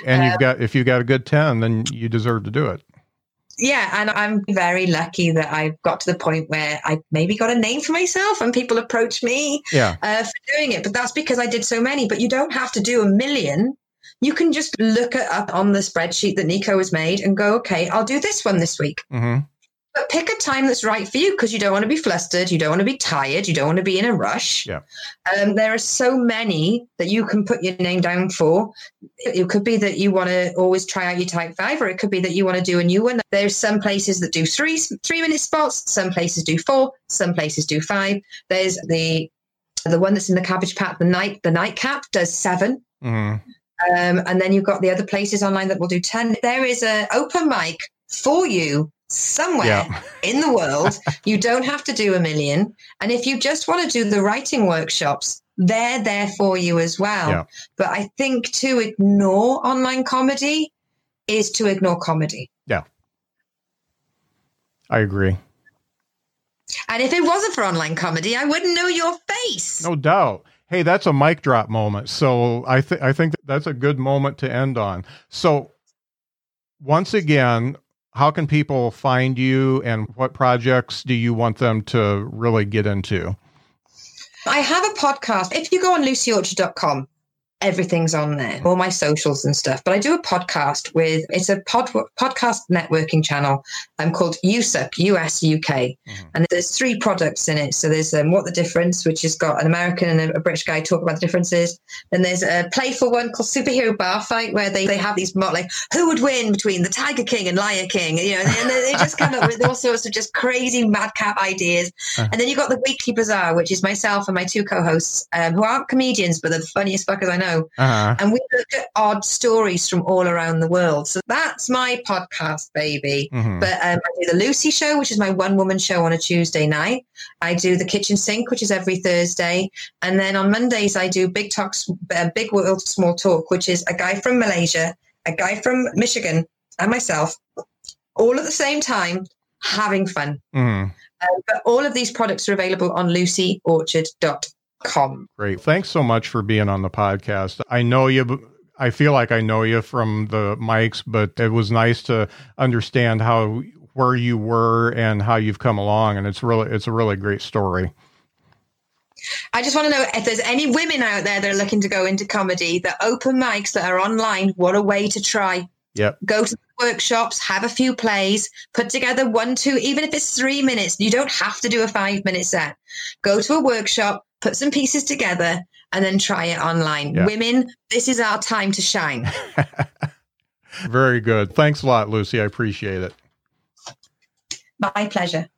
And Um, you've got if you got a good 10, then you deserve to do it. yeah and i'm very lucky that i've got to the point where i maybe got a name for myself and people approach me Yeah. uh, for doing it but that's because i did so many but you don't have to do a million you can just look it up on the spreadsheet that nico has made and go okay i'll do this one this week hmm but pick a time that's right for you because you don't want to be flustered you don't want to be tired you don't want to be in a rush Yeah. um, there are so many that you can put your name down for it could be that you want to always try out your tight five, or it could be that you want to do a new one. There's some places that do three three minute spots, some places do four, some places do five. There's the the one that's in the cabbage patch, the night the nightcap does seven. hmm Um, and then you've got the other places online that will do 10. There is a open mic for you somewhere Yeah. in the world. you don't have to do a million. And if you just want to do the writing workshops, they're there for you as well. Yeah. But I think to ignore online comedy is to ignore comedy. Yeah. I agree. And if it wasn't for online comedy, I wouldn't know your face. No doubt. Hey, that's a mic drop moment. So I think I think that's a good moment to end on. So once again, how can people find you and what projects do you want them to really get into? I have a podcast. If you go on lucyorchard.com, everything's on there, all my socials and stuff. But I do a podcast with it's a pod, podcast networking channel. I'm called USUK, US UK, and there's three products in it. So there's um, what the difference, which has got an American and a, British guy talk about the differences. Then there's a playful one called Superhero Bar Fight, where they, they have these mo- like who would win between the Tiger King and Lion King, you know, and they, they just come up with all sorts of just crazy madcap ideas. And then you've got the Weekly Bazaar, which is myself and my two co-hosts, um, who aren't comedians, but the funniest fuckers I know. Uh-huh. And we look at odd stories from all around the world. So that's my podcast, baby. Mhm. But um, I do the Lucy Show, which is my one woman show on a Tuesday night. I do the Kitchen Sink, which is every Thursday, and then on Mondays I do Big Talks, uh, Big World Small Talk, which is a guy from Malaysia, a guy from Michigan, and myself, all at the same time having fun. Mhm. Um, but all of these products are available on lucyorchard.com. Great. Thanks so much for being on the podcast. I know you. I feel like I know you from the mics, but it was nice to understand how where you were and how you've come along, and it's really it's a really great story. I just want to know if there's any women out there that are looking to go into comedy, the open mics that are online, what a way to try. Yep. Go to workshops, have a few plays, put together one, two, even if it's three minutes, you don't have to do a five minute set. Go to a workshop, put some pieces together, and then try it online. Yeah. Women, this is our time to shine. Very good. Thanks a lot, Lucy. I appreciate it. My pleasure.